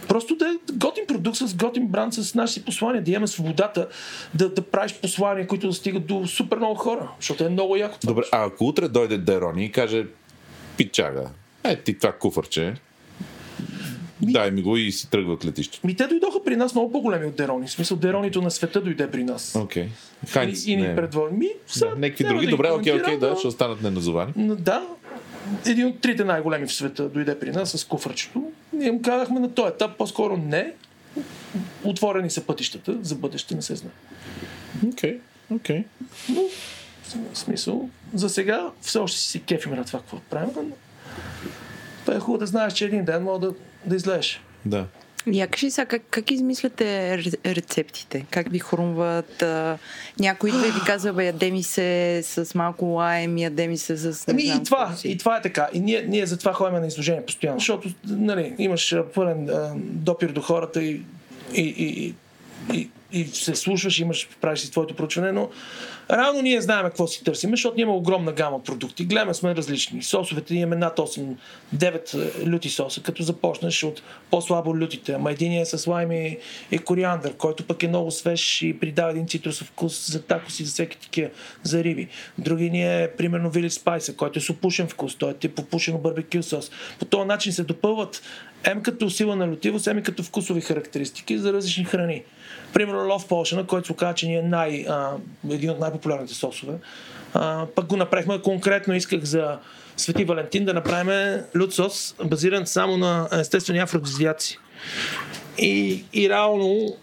Просто да е готин продукт с готин бранд с нашите послания, да имаме свободата да, да правиш послания, които да стигат до супер много хора, защото е много яко това. Добре, а ако утре дойде Дерони и каже, пичага, е ти това куфърче, дай ми го и си тръгва от летището. Ми те дойдоха при нас много по-големи от Дерони. В смисъл, Деронито на света дойде при нас. Окей. Хайнц, и, и ни не. предводи. Ми, са, Да, Някакви други, да добре, окей, окей, да, ще останат неназовани. Да, един от трите най-големи в света дойде при нас с куфърчето. Ние му казахме на този етап по-скоро не. Отворени са пътищата, за бъдеще не се знае. Окей, okay, окей. Okay. Но, в смисъл, за сега все още си се кефиме на това, какво правим, но това е хубаво да знаеш, че един ден мога да, да излезеш. Да. Я кажи сега, как, как измисляте ре- рецептите? Как ви хрумват? А, някой идва и ви казва, бе, яде ми се с малко лайм, яде ми се с... Не Ами знам, и това, и това е така. И ние, ние затова ходим на изложение постоянно, защото нали, имаш пълен а, допир до хората и, и, и, и, и се слушаш, имаш, правиш си твоето проучване, но реално ние знаем какво си търсим, защото имаме огромна гама продукти. Гледаме сме различни. Сосовете имаме над 8-9 люти соса, като започнеш от по-слабо лютите. Ама един е с лайм и, кориандър, който пък е много свеж и придава един цитрусов вкус за такоси, за всеки такива, за риби. Други ни е, примерно, Village Spice, който е с опушен вкус. Той е тип барбекю сос. По този начин се допълват ем като сила на лютивост, и като вкусови характеристики за различни храни. Примерно Love Potion, който се оказа, че ни е най, а, един от най-популярните сосове. А, пък го направихме конкретно, исках за Свети Валентин да направим лют сос, базиран само на естествени афродизиаци. И, и реално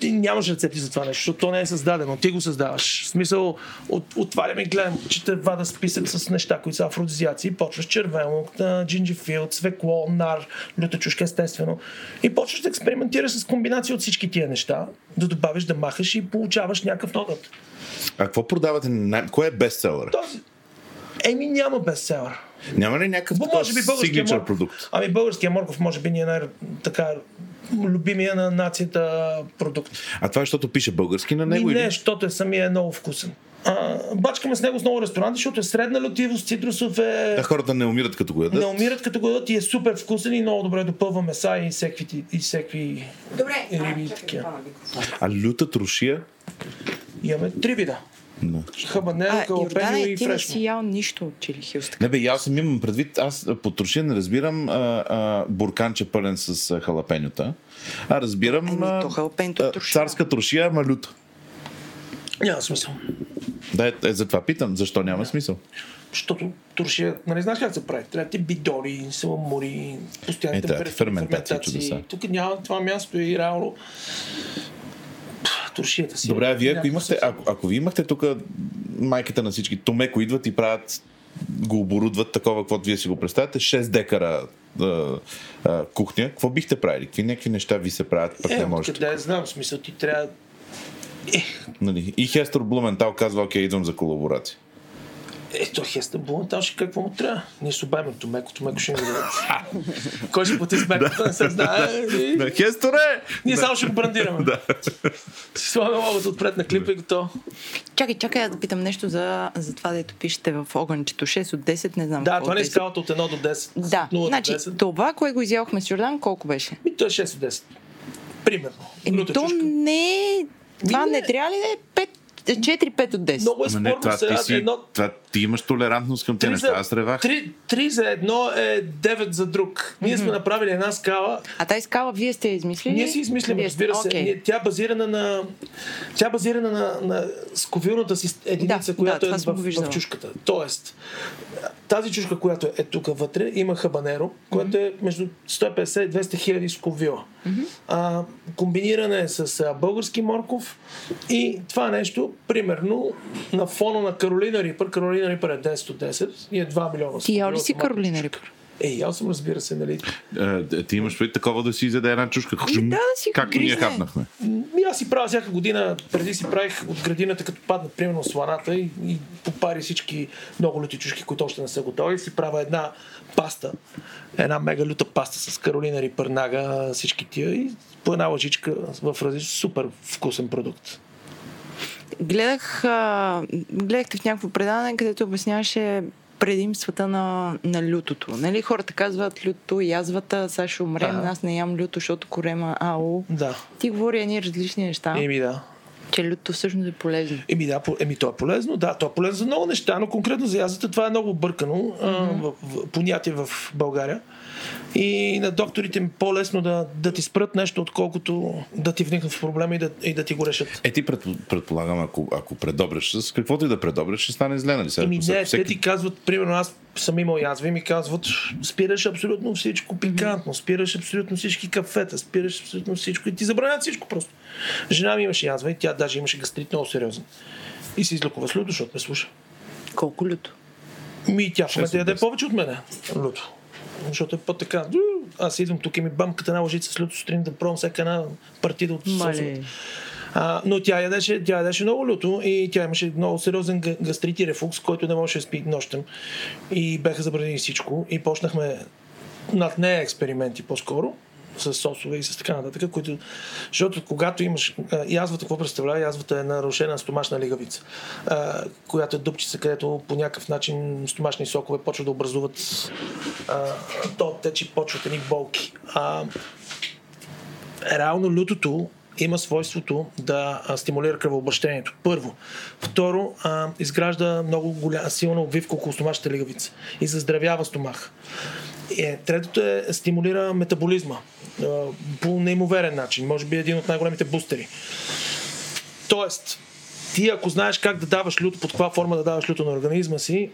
ти нямаш рецепти за това нещо, защото то не е създадено. Ти го създаваш. В смисъл, от, отварям и гледам, че те вада списък с неща, които са афродизиаци. И почваш червено, джинджифил, цвекло, нар, люта чушка, естествено. И почваш да експериментираш с комбинация от всички тия неща, да добавиш, да махаш и получаваш някакъв ногът. А какво продавате? Кое е бестселър? Този... Еми няма бестселър. Няма ли някакъв може би българския морков. продукт? Ами българския морков може би ни е най- така любимия на нацията продукт. А това е, защото пише български на него? не, или? защото е самия е много вкусен. А, бачкаме с него с много ресторанти, защото е средна лютивост, цитрусов е... Да, хората не умират като го ядат. Не умират като го дадат и е супер вкусен и много добре допълва меса и всеки, и всеки Добре. риби и такива. А люта трошия? Имаме три вида. Да. Хабанеро, А, калапеньо и ти не фрешно. си ял нищо от чили хилс. Не бе, и аз съм имам предвид, аз по трошия не разбирам а, а, бурканче пълен с а, халапеньота, а разбирам Еми, а, то е а, трошия. царска трошия, ама люта. Няма смисъл. Да, е, е, затова питам, защо няма смисъл. Защото туршия, нали знаеш как се прави? Трябва ти бидони, саламури, постоянни Е, ти температури, ферментация, ферментации. чудеса. Тук няма това място и реално туршията си. Добре, а вие ако имахте, ако, ако ви имахте тук майката на всички, Томеко идват и правят го оборудват такова, каквото вие си го представяте, 6 декара а, а, кухня, какво бихте правили? Какви някакви неща ви се правят, пък Е, не можете? откъде знам, в смисъл ти трябва Нали? И Хестор Блументал казва, окей, идвам за колаборация. Ето, Хеста Булантал ще какво му трябва. Ние ще обаймем Томеко, Томеко ще ни дадат. Кой ще плати сметката, не се знае. На Хесторе! Ние само ще го брандираме. Да. Си слагаме логото отпред на клипа и готово. Чакай, чакай, аз да питам нещо за, за това, дето пишете в огънчето. 6 от 10, не знам Да, това не е 10. скалата от 1 до 10. Да, 0 значи до 10. това, кое го изядохме с Йордан, колко беше? И то е 6 от 10. Примерно. Еми, то не е... Това не. не трябва ли да е 4-5 от 10? Много е Ама не, спорно това сега. ти, си, Едно, това ти имаш толерантност към тези неща. Аз ревах. три, три за едно е 9 за друг. Ние сме направили една скала. А тази скала вие сте измислили? Ние си измислим, разбира се. Ние, тя е базирана на, тя е базирана на, на сковилната си единица, Да, която да, е в, в чушката. Тоест, тази чушка, която е тук вътре, има хабанеро, което е между 150 и 200 хиляди сковила. А, комбиниране е с а, български морков и това нещо, примерно, на фона на Каролина Рипър, Каролина Рипър е 10 от 10 и е 2 милиона. Ти ял ли си Каролина. Рипър? Е, аз съм, разбира се, нали. Е, ти имаш предвид такова да си изяде една чушка. Ами да, да си Както ние хапнахме. Ми аз си правя всяка година, преди си правих от градината, като падна примерно сланата и, и попари всички много люти чушки, които още не са готови, си правя една паста, една мега люта паста с Каролина Рипърнага, всички тия и по една лъжичка в различен супер вкусен продукт. Гледах, а, гледахте в някакво предаване, където обясняваше предимствата на, на лютото. Нали, хората казват люто, язвата, сега ще умрем, Ага. аз не ям люто, защото корема ау. Да. Ти говори едни различни неща, Еми да. Че люто всъщност е полезно. Еми да, по- еми то е полезно, да, то е полезно за много неща, но конкретно за язата това е много бъркано а, в, в, понятие в България. И на докторите им по-лесно да, да ти спрат нещо, отколкото да ти вникнат в проблема и да, и да ти го решат. Е, ти пред, предполагам, ако, ако предобреш с каквото и да предобреш, ще стане зле, нали? Еми не, всеки- те ти казват, примерно аз съм имал язва и ми казват, спираш абсолютно всичко пикантно, спираш абсолютно всички кафета, спираш абсолютно всичко и ти забранят всичко просто. Жена ми имаше язва и тя даже имаше гастрит много сериозен. И се излекува с люто, защото ме слуша. Колко люто? Ми тя в момента яде повече от мене. Люто. Защото е по-така. «Ду, Аз идвам тук и ми бамката една лъжица с люто сутрин да пробвам всяка една партида от соса. А, но тя ядеше, тя ядеше много люто и тя имаше много сериозен га- гастрит и рефлукс, който не можеше да спи нощем. И беха забранени всичко. И почнахме над нея експерименти по-скоро с сосове и с така нататък, които, защото когато имаш а, язвата, какво представлява? Язвата е нарушена стомашна лигавица, която е дупчица, където по някакъв начин стомашни сокове почват да образуват а, то течи, почват едни болки. А, реално лютото има свойството да стимулира кръвообращението. Първо. Второ, а, изгражда много голяма, силна обвивка около стомашната лигавица и заздравява стомаха. Е, третото е стимулира метаболизма а, по неимоверен начин. Може би един от най-големите бустери. Тоест, ти ако знаеш как да даваш люто, под каква форма да даваш люто на организма си,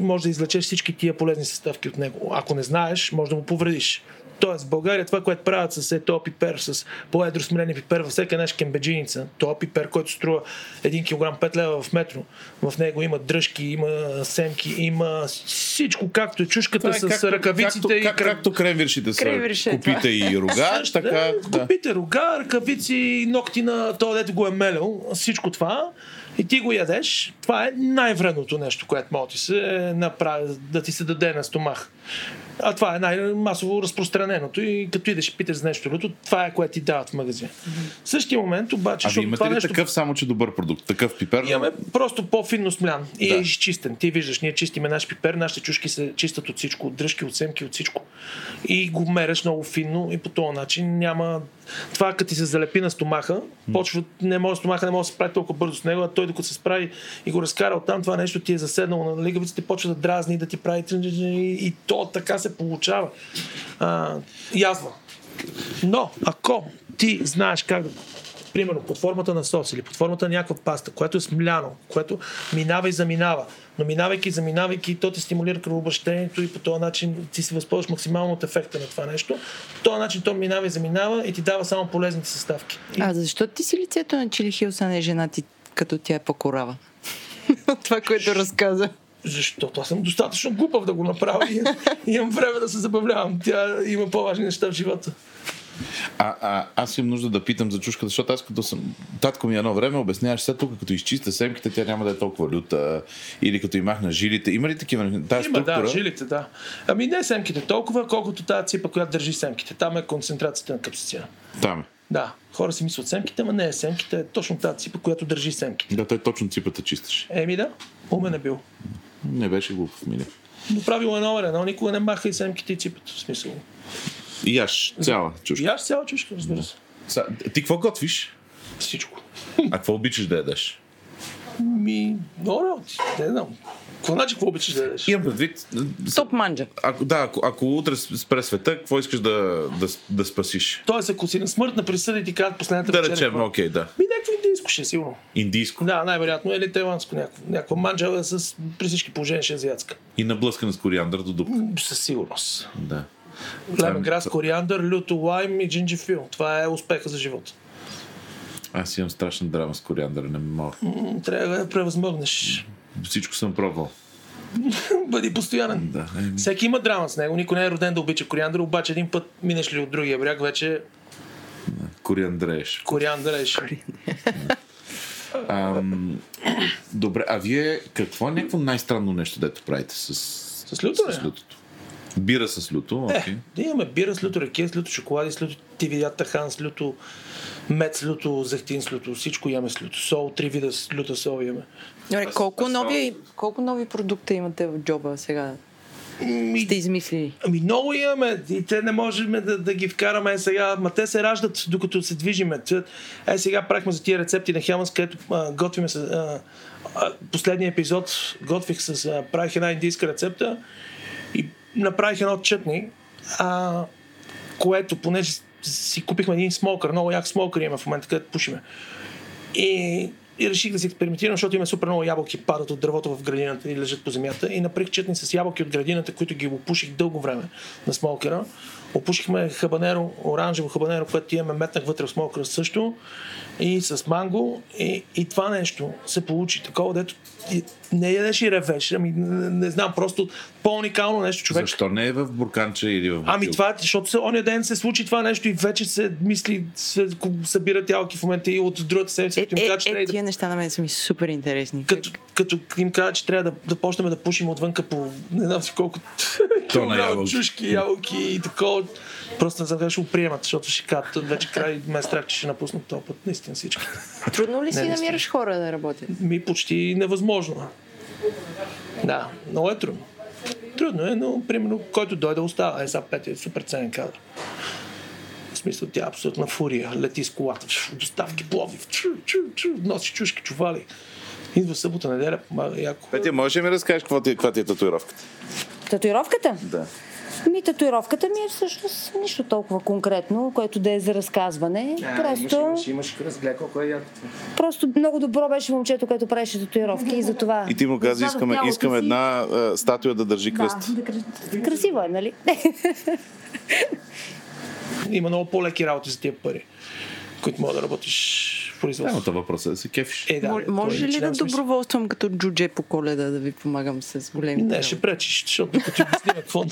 може да извлечеш всички тия полезни съставки от него. Ако не знаеш, може да му повредиш. Тоест, в България това, което правят с е, този пипер, с по-едро смилени пипер във всяка нещо кембеджиница, този пипер, който струва 1 кг 5 лева в метро, в него има дръжки, има семки, има всичко, както е чушката с ръкавиците както, и как, както кренвиршите са. Кренвирши е копите и рога, така... да. Купите рога, ръкавици, ногти на този, дето го е мелел, всичко това и ти го ядеш, това е най-вредното нещо, което може да ти се направи, да ти се даде на стомах. А това е най-масово разпространеното и като идеш и питаш за нещо люто, това е което ти дават в магазин. В същия момент обаче, А вие имате това ли нещо такъв, само че добър продукт? Такъв пипер? Имаме просто по-финно смлян и Да. е изчистен. Ти виждаш, ние чистиме наш пипер, нашите чушки се чистят от всичко, от дръжки, от семки, от всичко. И го мереш много финно и по този начин няма... Това като ти се залепи на стомаха, почва, не може, стомаха не може да се справи толкова бързо с него, а той докато се справи и го разкара оттам, това нещо ти е заседнало на лигавиците, почва да дразни, да ти прави и, и то така се получава. А, язва. Но, ако ти знаеш как да примерно под формата на сос или под формата на някаква паста, което е смляно, което минава и заминава, но минавайки и заминавайки, то те стимулира кръвообращението и по този начин ти се възползваш максимално от ефекта на това нещо. По този начин то минава и заминава и ти дава само полезните съставки. А защо ти си лицето на Чили Хилс, а не жена ти, като тя е по-корава? Това, което разказа. Защото аз съм достатъчно глупав да го направя и имам време да се забавлявам. Тя има по-важни неща в живота. А, а, аз имам нужда да питам за чушката, защото аз като съм... Татко ми едно време обясняваше след тук, като изчиста семките, тя няма да е толкова люта. Или като и махна жилите. Има ли такива? Тази Има, структура? да, жилите, да. Ами не семките толкова, колкото тази ципа, която държи семките. Там е концентрацията на капсицина. Там е. Да, хора си мислят семките, ама не е семките, е точно тази ципа, която държи семките. Да, той точно ципата чистеше. Еми да, умен е бил. Не беше глупав, мили. Но правило е номер едно, никога не маха и семките и ципата, в смисъл. Яш цяла чушка. Аз цяла чушка, разбира се. Ти какво готвиш? Всичко. А какво обичаш да ядеш? Ми, много работи. Не знам. Какво значи, какво обичаш да ядеш? Имам предвид, Топ манджа. ако, да, ако, ако утре спре света, какво искаш да, да, да спасиш? Тоест, ако си на смъртна присъда и ти кажат последната Да вечеря, речем, какво? окей, да. Ми някакво индийско ще е сигурно. Индийско. Да, най-вероятно. Или тайландско някакво. Някаква манджа с, при всички положения ще е азиатска. И наблъскана с кориандър до дупка. Със сигурност. Да. Лемонграс, кориандър, люто лайм и джинджифил. Това е успеха за живота. Аз имам страшна драма с кориандър, не мога. Трябва да превъзмогнеш. Всичко съм пробвал. Бъди постоянен. Да, еми. Всеки има драма с него. Никой не е роден да обича кориандър, обаче един път минеш ли от другия бряг, вече Кориандрееш. е ще- Ам, добре, а вие какво е някакво най-странно нещо, дето правите с, С люто, с лютото? Бира с люто, окей. Е, да имаме бира с люто ракия, с люто шоколади, с люто тивидят тахан, с люто мед, с люто зехтин, с люто всичко имаме с люто. Сол, три вида с люта сол имаме. Добре, колко нови, колко нови продукта имате в джоба сега? Ми, Сте измислили? Ами много имаме и те не можем да, да ги вкараме сега, ма те се раждат докато се движиме. Е, сега правихме за тия рецепти на Хелманс, където а, готвиме с... А, а, последния епизод готвих с... А, правих една индийска рецепта и направих едно чътни, а, което, понеже си купихме един смокър, много як смокър имаме в момента, където пушиме. И и реших да си експериментирам, защото има супер много ябълки падат от дървото в градината и лежат по земята. И направих четни с ябълки от градината, които ги опуших дълго време на смолкера. Опушихме хабанеро, оранжево хабанеро, което имаме метнах вътре в смолкера също. И с манго. И, и това нещо се получи такова, дето не ядеш и ревеш. Ами, не, не знам, просто по-уникално нещо човек. Защо не е в бурканче или в Ами бутилка? това, е, защото се, ония ден се случи това нещо и вече се мисли, се събират ялки в момента и от другата седмица, Е, като им е, кажа, че е, трябва да тия неща на мен са ми супер интересни. като, като им кажа, че трябва да, да почнем да пушим отвънка по не знам си колко килограм ябълки. чушки, ябълки и такова. Просто не знам как ще го приемат, защото ще кажат, вече край ме е страх, че ще напуснат този път, наистина всички. Трудно ли си Не, намираш хора да работят? Ми почти невъзможно. Да, много е трудно. Трудно е, но примерно, който дойде остава. Е, сега Петя е супер ценен кадър. В смисъл, тя е абсолютна фурия. Лети с колата, доставки, пловив, чу, чу, чу, носи чушки, чували. Идва събота, неделя, помага яко. Петя, можеш ли ми разкажеш какво ти, каква ти е татуировката? Татуировката? Да. Ми, татуировката ми е всъщност нищо толкова конкретно, което да е за разказване. просто, имаш разглед колко е яко. просто много добро беше момчето, което правеше татуировки и затова. И ти му каза, искаме, тялото искам си. една а, статуя да държи кръст. Да, да, кра- красиво е, нали? Има много по-леки работи за тия пари, които мога да работиш Да, производство. но това въпросът е да се кефиш. Е, да, Може е ли да доброволствам като джудже по коледа да ви помагам с големи Не, ще пречиш, защото като ти обясним какво,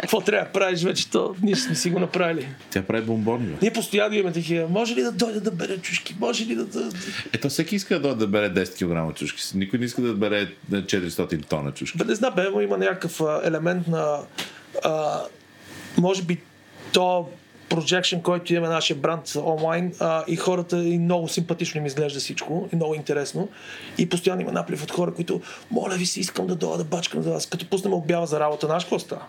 какво трябва да правиш вече, то ние сме си го направили. Тя прави бомбони. Бе. Ние постоянно имаме такива. Може ли да дойде да бере чушки? Може ли да... да... Ето всеки иска да, дойде да бере 10 кг чушки. Никой не иска да бере 400 тона чушки. Бе, не знам, бе, има някакъв елемент на... А, може би то projection, който имаме нашия бранд онлайн а, и хората и много симпатично им изглежда всичко и много интересно и постоянно има наплив от хора, които моля ви се, искам да дойда да бачкам за вас. Като пуснем обява за работа, знаеш какво става?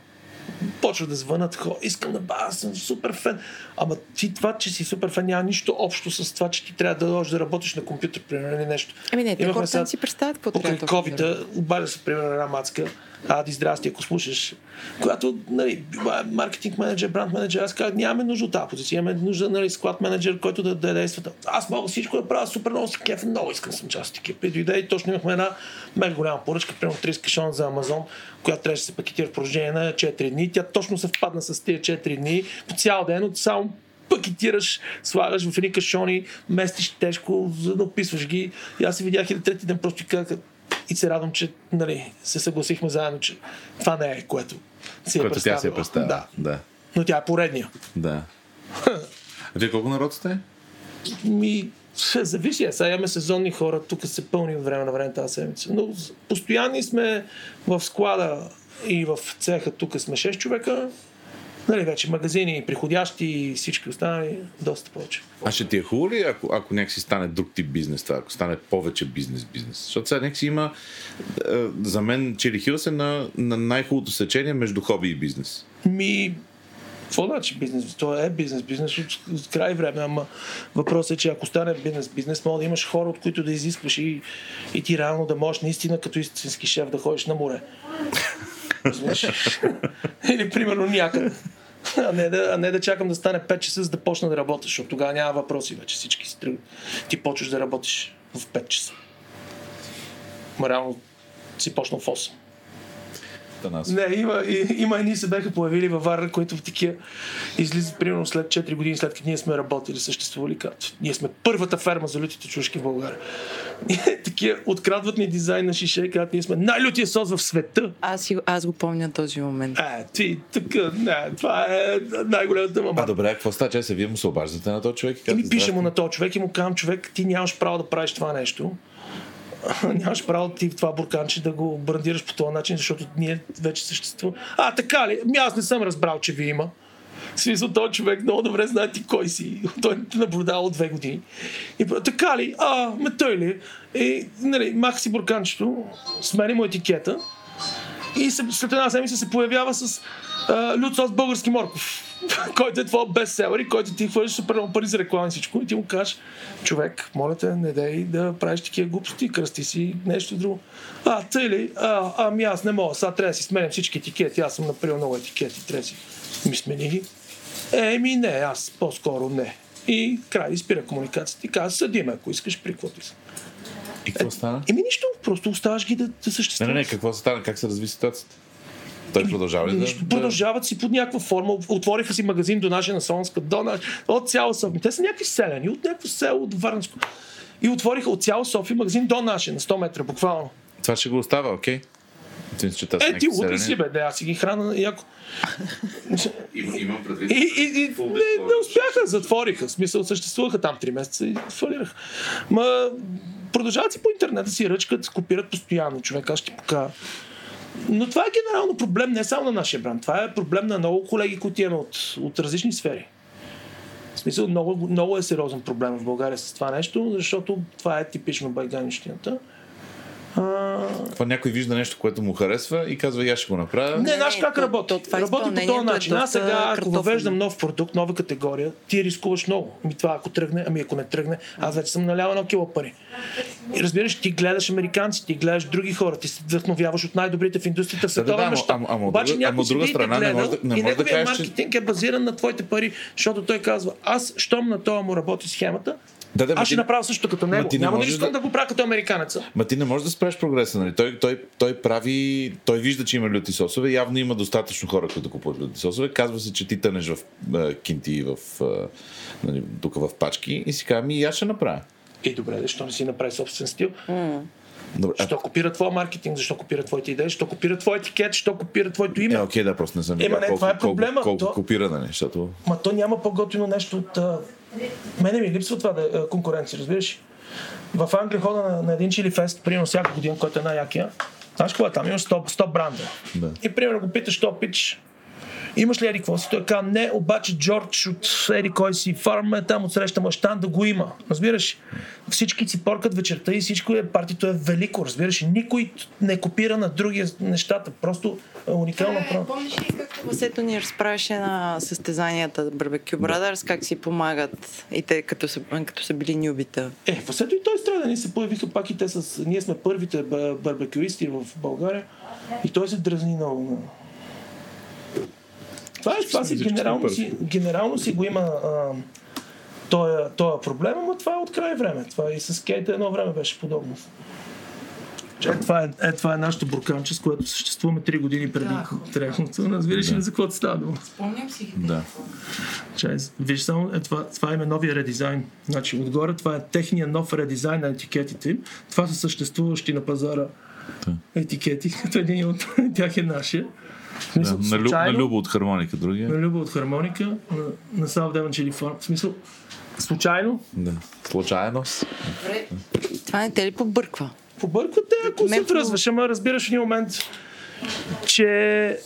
Почва да звънат хора, искам да ба, аз съм супер фен. Ама ти това, че си супер фен, няма нищо общо с това, че ти трябва да дойдеш да работиш на компютър, примерно, или нещо. Ами не, те хората сега- си представят какво покрай трябва точно да covid обаля се, примерно, една мацка, Ади, здрасти, ако слушаш, която, нали, е маркетинг менеджер, бранд менеджер, аз казах, нямаме нужда от тази позиция, имаме нужда, нали, склад менеджер, който да, да действа. Аз мога всичко да правя, супер много си кеф, много искам съм част от екипа. И дойде и точно имахме една мега голяма поръчка, примерно 30 кашона за Амазон, която трябваше да се пакетира в продължение на 4 дни. Тя точно съвпадна с тези 4 дни, по цял ден, от само пакетираш, слагаш в едни кашони, местиш тежко, описваш ги. И аз се видях и на трети ден просто и казах, и се радвам, че нали, се съгласихме заедно, че това не е което си е Което тя си е представила. представила. Да. да. Но тя е поредния. да. А вие колко народ сте? Ми, зависи. Сега имаме сезонни хора, тук се пълни от време на време тази седмица. Но постоянни сме в склада и в цеха, тук сме 6 човека. Нали, вече магазини, приходящи и всички останали, доста повече. А ще ти е хубаво ли, ако, ако някакси стане друг тип бизнес, това, ако стане повече бизнес-бизнес? Защото сега някакси има, е, за мен Чили Хилс е на, на най-хубавото сечение между хоби и бизнес. Ми, какво значи бизнес? То е бизнес, бизнес от, от край време, ама въпросът е, че ако стане бизнес, бизнес, мога да имаш хора, от които да изискваш и, и ти реално да можеш наистина като истински шеф да ходиш на море. Или примерно някъде. А не, да, а не да чакам да стане 5 часа, за да почна да работя, защото тогава няма въпроси вече. Всички си тръгват. Ти почваш да работиш в 5 часа. Ма си почнал в 8. Танас. Не, има, и, има едни се бяха появили във Варна, които в такива излизат примерно след 4 години, след като ние сме работили, съществували, като ние сме първата ферма за лютите чушки в България. Такива открадват ни дизайн на шише казват, ние сме най-лютия сос в света. Аз, аз го помня този момент. Е, ти, така, не, това е най-голямата А мама. добре, какво става? Че се вие му се обаждате на този човек и ми пише му на този човек и му казвам, човек, ти нямаш право да правиш това нещо. нямаш право ти в това бурканче да го брандираш по този начин, защото ние вече съществуваме. А, така ли? Ами аз не съм разбрал, че ви има. В смисъл, този човек много добре знае ти кой си. Той те наблюдава от две години. И така ли? А, ме той ли? И, нали, маха си бурканчето, смени му етикета и след една седмица се появява с а, сос български морков, който е твой бестселър и който ти хвърляш супер много пари за реклама и всичко и ти му кажеш, човек, моля те, не дай да правиш такива глупости, кръсти си нещо друго. А, тъй ли? А, ами аз не мога, сега трябва да си сменям всички етикети, аз съм направил много етикети, трябва да си ми смени ги. Еми не, аз по-скоро не. И край, и спира комуникацията. И каза, съдиме, ако искаш, при каквото. И какво стана? Еми нищо, просто оставаш ги да, да Не, съществуват. не, не, какво стана? Как се разви ситуацията? Той продължава ли да... Нищо, продължават си под някаква форма. Отвориха си магазин до наша на Солнска, до наш, от цяла София. Те са някакви селени, от някакво село от Варнско. И отвориха от цяла София магазин до наше, на 100 метра, буквално. Това ще го остава, окей? Ти мисля, че Е, ти селени. си, бе, да, аз си ги храна яко. Им, имам предвид. И, и, и не, не успяха, затвориха. В смисъл, съществуваха там 3 месеца и фалираха. Ма, продължават си по интернет да си ръчкат, копират постоянно. Човек, аз ще покажа. Но това е генерално проблем не само на нашия бранд. Това е проблем на много колеги, които имаме от, от различни сфери. В смисъл, много, много е сериозен проблем в България с това нещо, защото това е типично байганищината. А, Това някой вижда нещо, което му харесва и казва, и аз ще го направя. не, знаеш как то- работи? то това работи по този е начин. Аз сега, ако въвеждам нов продукт, нова категория, ти рискуваш много. Ами това ако тръгне, ами ако не тръгне, аз вече съм налял едно кило пари. И разбираш, ти гледаш американци, ти гледаш други хора, ти се вдъхновяваш от най-добрите в индустрията в да, световен ама- мащаб. ама- Обаче друга- ама друга страна не гледа може да- не и може да кажеш, че- маркетинг е базиран на твоите пари, защото той казва, аз, щом на това му работи схемата, Да, да, ма аз ще ти- направя също като него. ти не Няма да искам да- да го правя като американеца. Ма ти не можеш да спреш прогреса, нали? Той, той, той прави, той вижда, че има люти сосове, явно има достатъчно хора, които купуват люти сосове. Казва се, че ти тънеш в е, кинти в, е, нали, тук в пачки и си казва, ми и аз ще направя. И добре, защо не си направи собствен стил? Добре, а, Защо копира твоя маркетинг, защо копира твоите идеи, защо копира твой етикет, защо копира твоето име. е, окей, да, просто не съм Ема, не, колко, това е проблема. колко, колко То- копира, нали? Защото... Ма то няма по-готино нещо от... Мене ми липсва това да е конкуренция, разбираш? В Англия хода на, на един чили фест, примерно всяка година, който е най-якия. Знаеш какво е там? Имаш 100, 100 бранда. Да. И примерно го питаш, то пич, имаш ли еди какво си? Той казва, не, обаче Джордж от еди кой си фарм е там отсреща мащан да го има. Разбираш? Всички си поркат вечерта и всичко е, партито е велико, разбираш? Никой не копира на другия нещата. Просто е уникално Е, право. помниш ли както Васето ни разправяше на състезанията Barbecue Brothers, как си помагат и те като са, като са били нюбита? Е, в след и той страда, ни се появиха пак и те с... Ние сме първите ба- барбекюисти в България и той се дразни много. на- Това е, това си, генерално, си, генерално си го има а, този, този проблем, но това е от край време. Това и с Кейта едно време беше подобно. Е, това, е, е, това е нашето бурканче, с което съществуваме 3 години преди Да. трехното. Разбираш ли за какво става дума? Спомням си. Да. Чай, виж само, е, това, това им е новия редизайн. Значи, отгоре това е техния нов редизайн на етикетите им. Това са съществуващи на пазара етикети, като един от тях е нашия. Да, смисъл, на, Люб, на случайно- Любо от хармоника, другия. на Люба от хармоника, на, на South Devon Chili Farm. В смисъл, случайно, Да. Случайност. Добре. Това не те ли побърква? побърквате, ако се връзваш, ама разбираш в един момент, че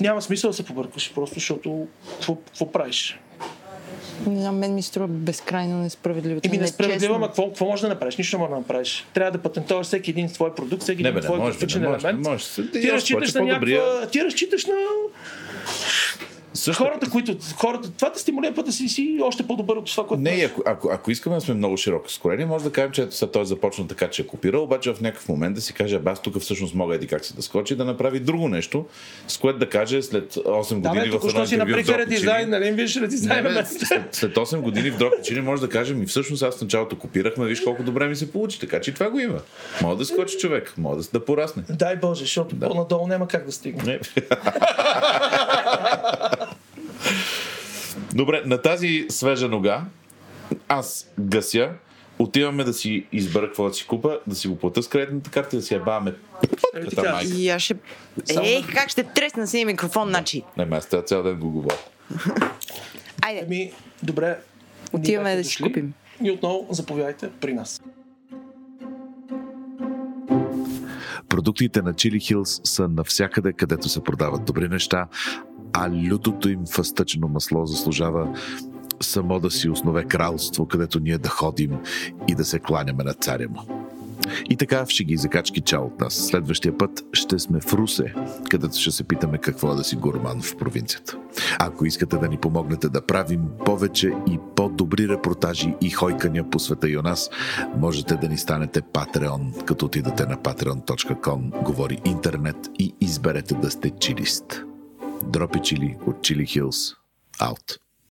няма смисъл да се побъркваш, просто защото какво правиш? Не знам, мен ми струва безкрайно несправедливо. Еми, Не несправедливо, ама какво, какво можеш да направиш? Нищо не можеш да направиш. Трябва да патентоваш всеки един твой продукт, всеки Не, един бе, твой графичен елемент. Ти разчиташ на някаква... Ти разчиташ на Също, хората, които... Хората, това те стимулира път да си, си още по-добър от това, което Не, ако, ако, ако искаме да сме много широко скорени, може да кажем, че ето сега той започна така, че е копирал, обаче в някакъв момент да си каже, «Абе, аз тук всъщност мога еди как се да скочи, да направи друго нещо, с което да каже след 8 Да, години бе, в едно току-що си Дропичини, редизайн, нали? Виж редизайн Не, бе, след, след 8 години в Дропичини може да кажем и всъщност аз в началото копирахме, виж колко добре ми се получи, така че и това го има. Може да скочи човек, може да, да порасне. Дай Боже, защото Да. по-надолу няма как да стигне. Добре, на тази свежа нога аз гася, отиваме да си избера какво да си купа, да си го плата с кредитната карта и да си я баваме майка. И аз ще... Ей, как ще тресна си микрофон, значи? Не, ме, аз трябва цял ден го говоря. Айде, Ами, добре. отиваме да си дошли. купим. И отново заповядайте при нас. Продуктите на Chili Hills са навсякъде, където се продават добри неща, а лютото им фъстъчно масло заслужава само да си основе кралство, където ние да ходим и да се кланяме на царя му. И така в шеги закачки чао от нас. Следващия път ще сме в Русе, където ще се питаме какво е да си гурман в провинцията. Ако искате да ни помогнете да правим повече и по-добри репортажи и хойкания по света и у нас, можете да ни станете Patreon, като отидете на patreon.com, говори интернет и изберете да сте чилист. Дропи чили от Chili Hills. Out.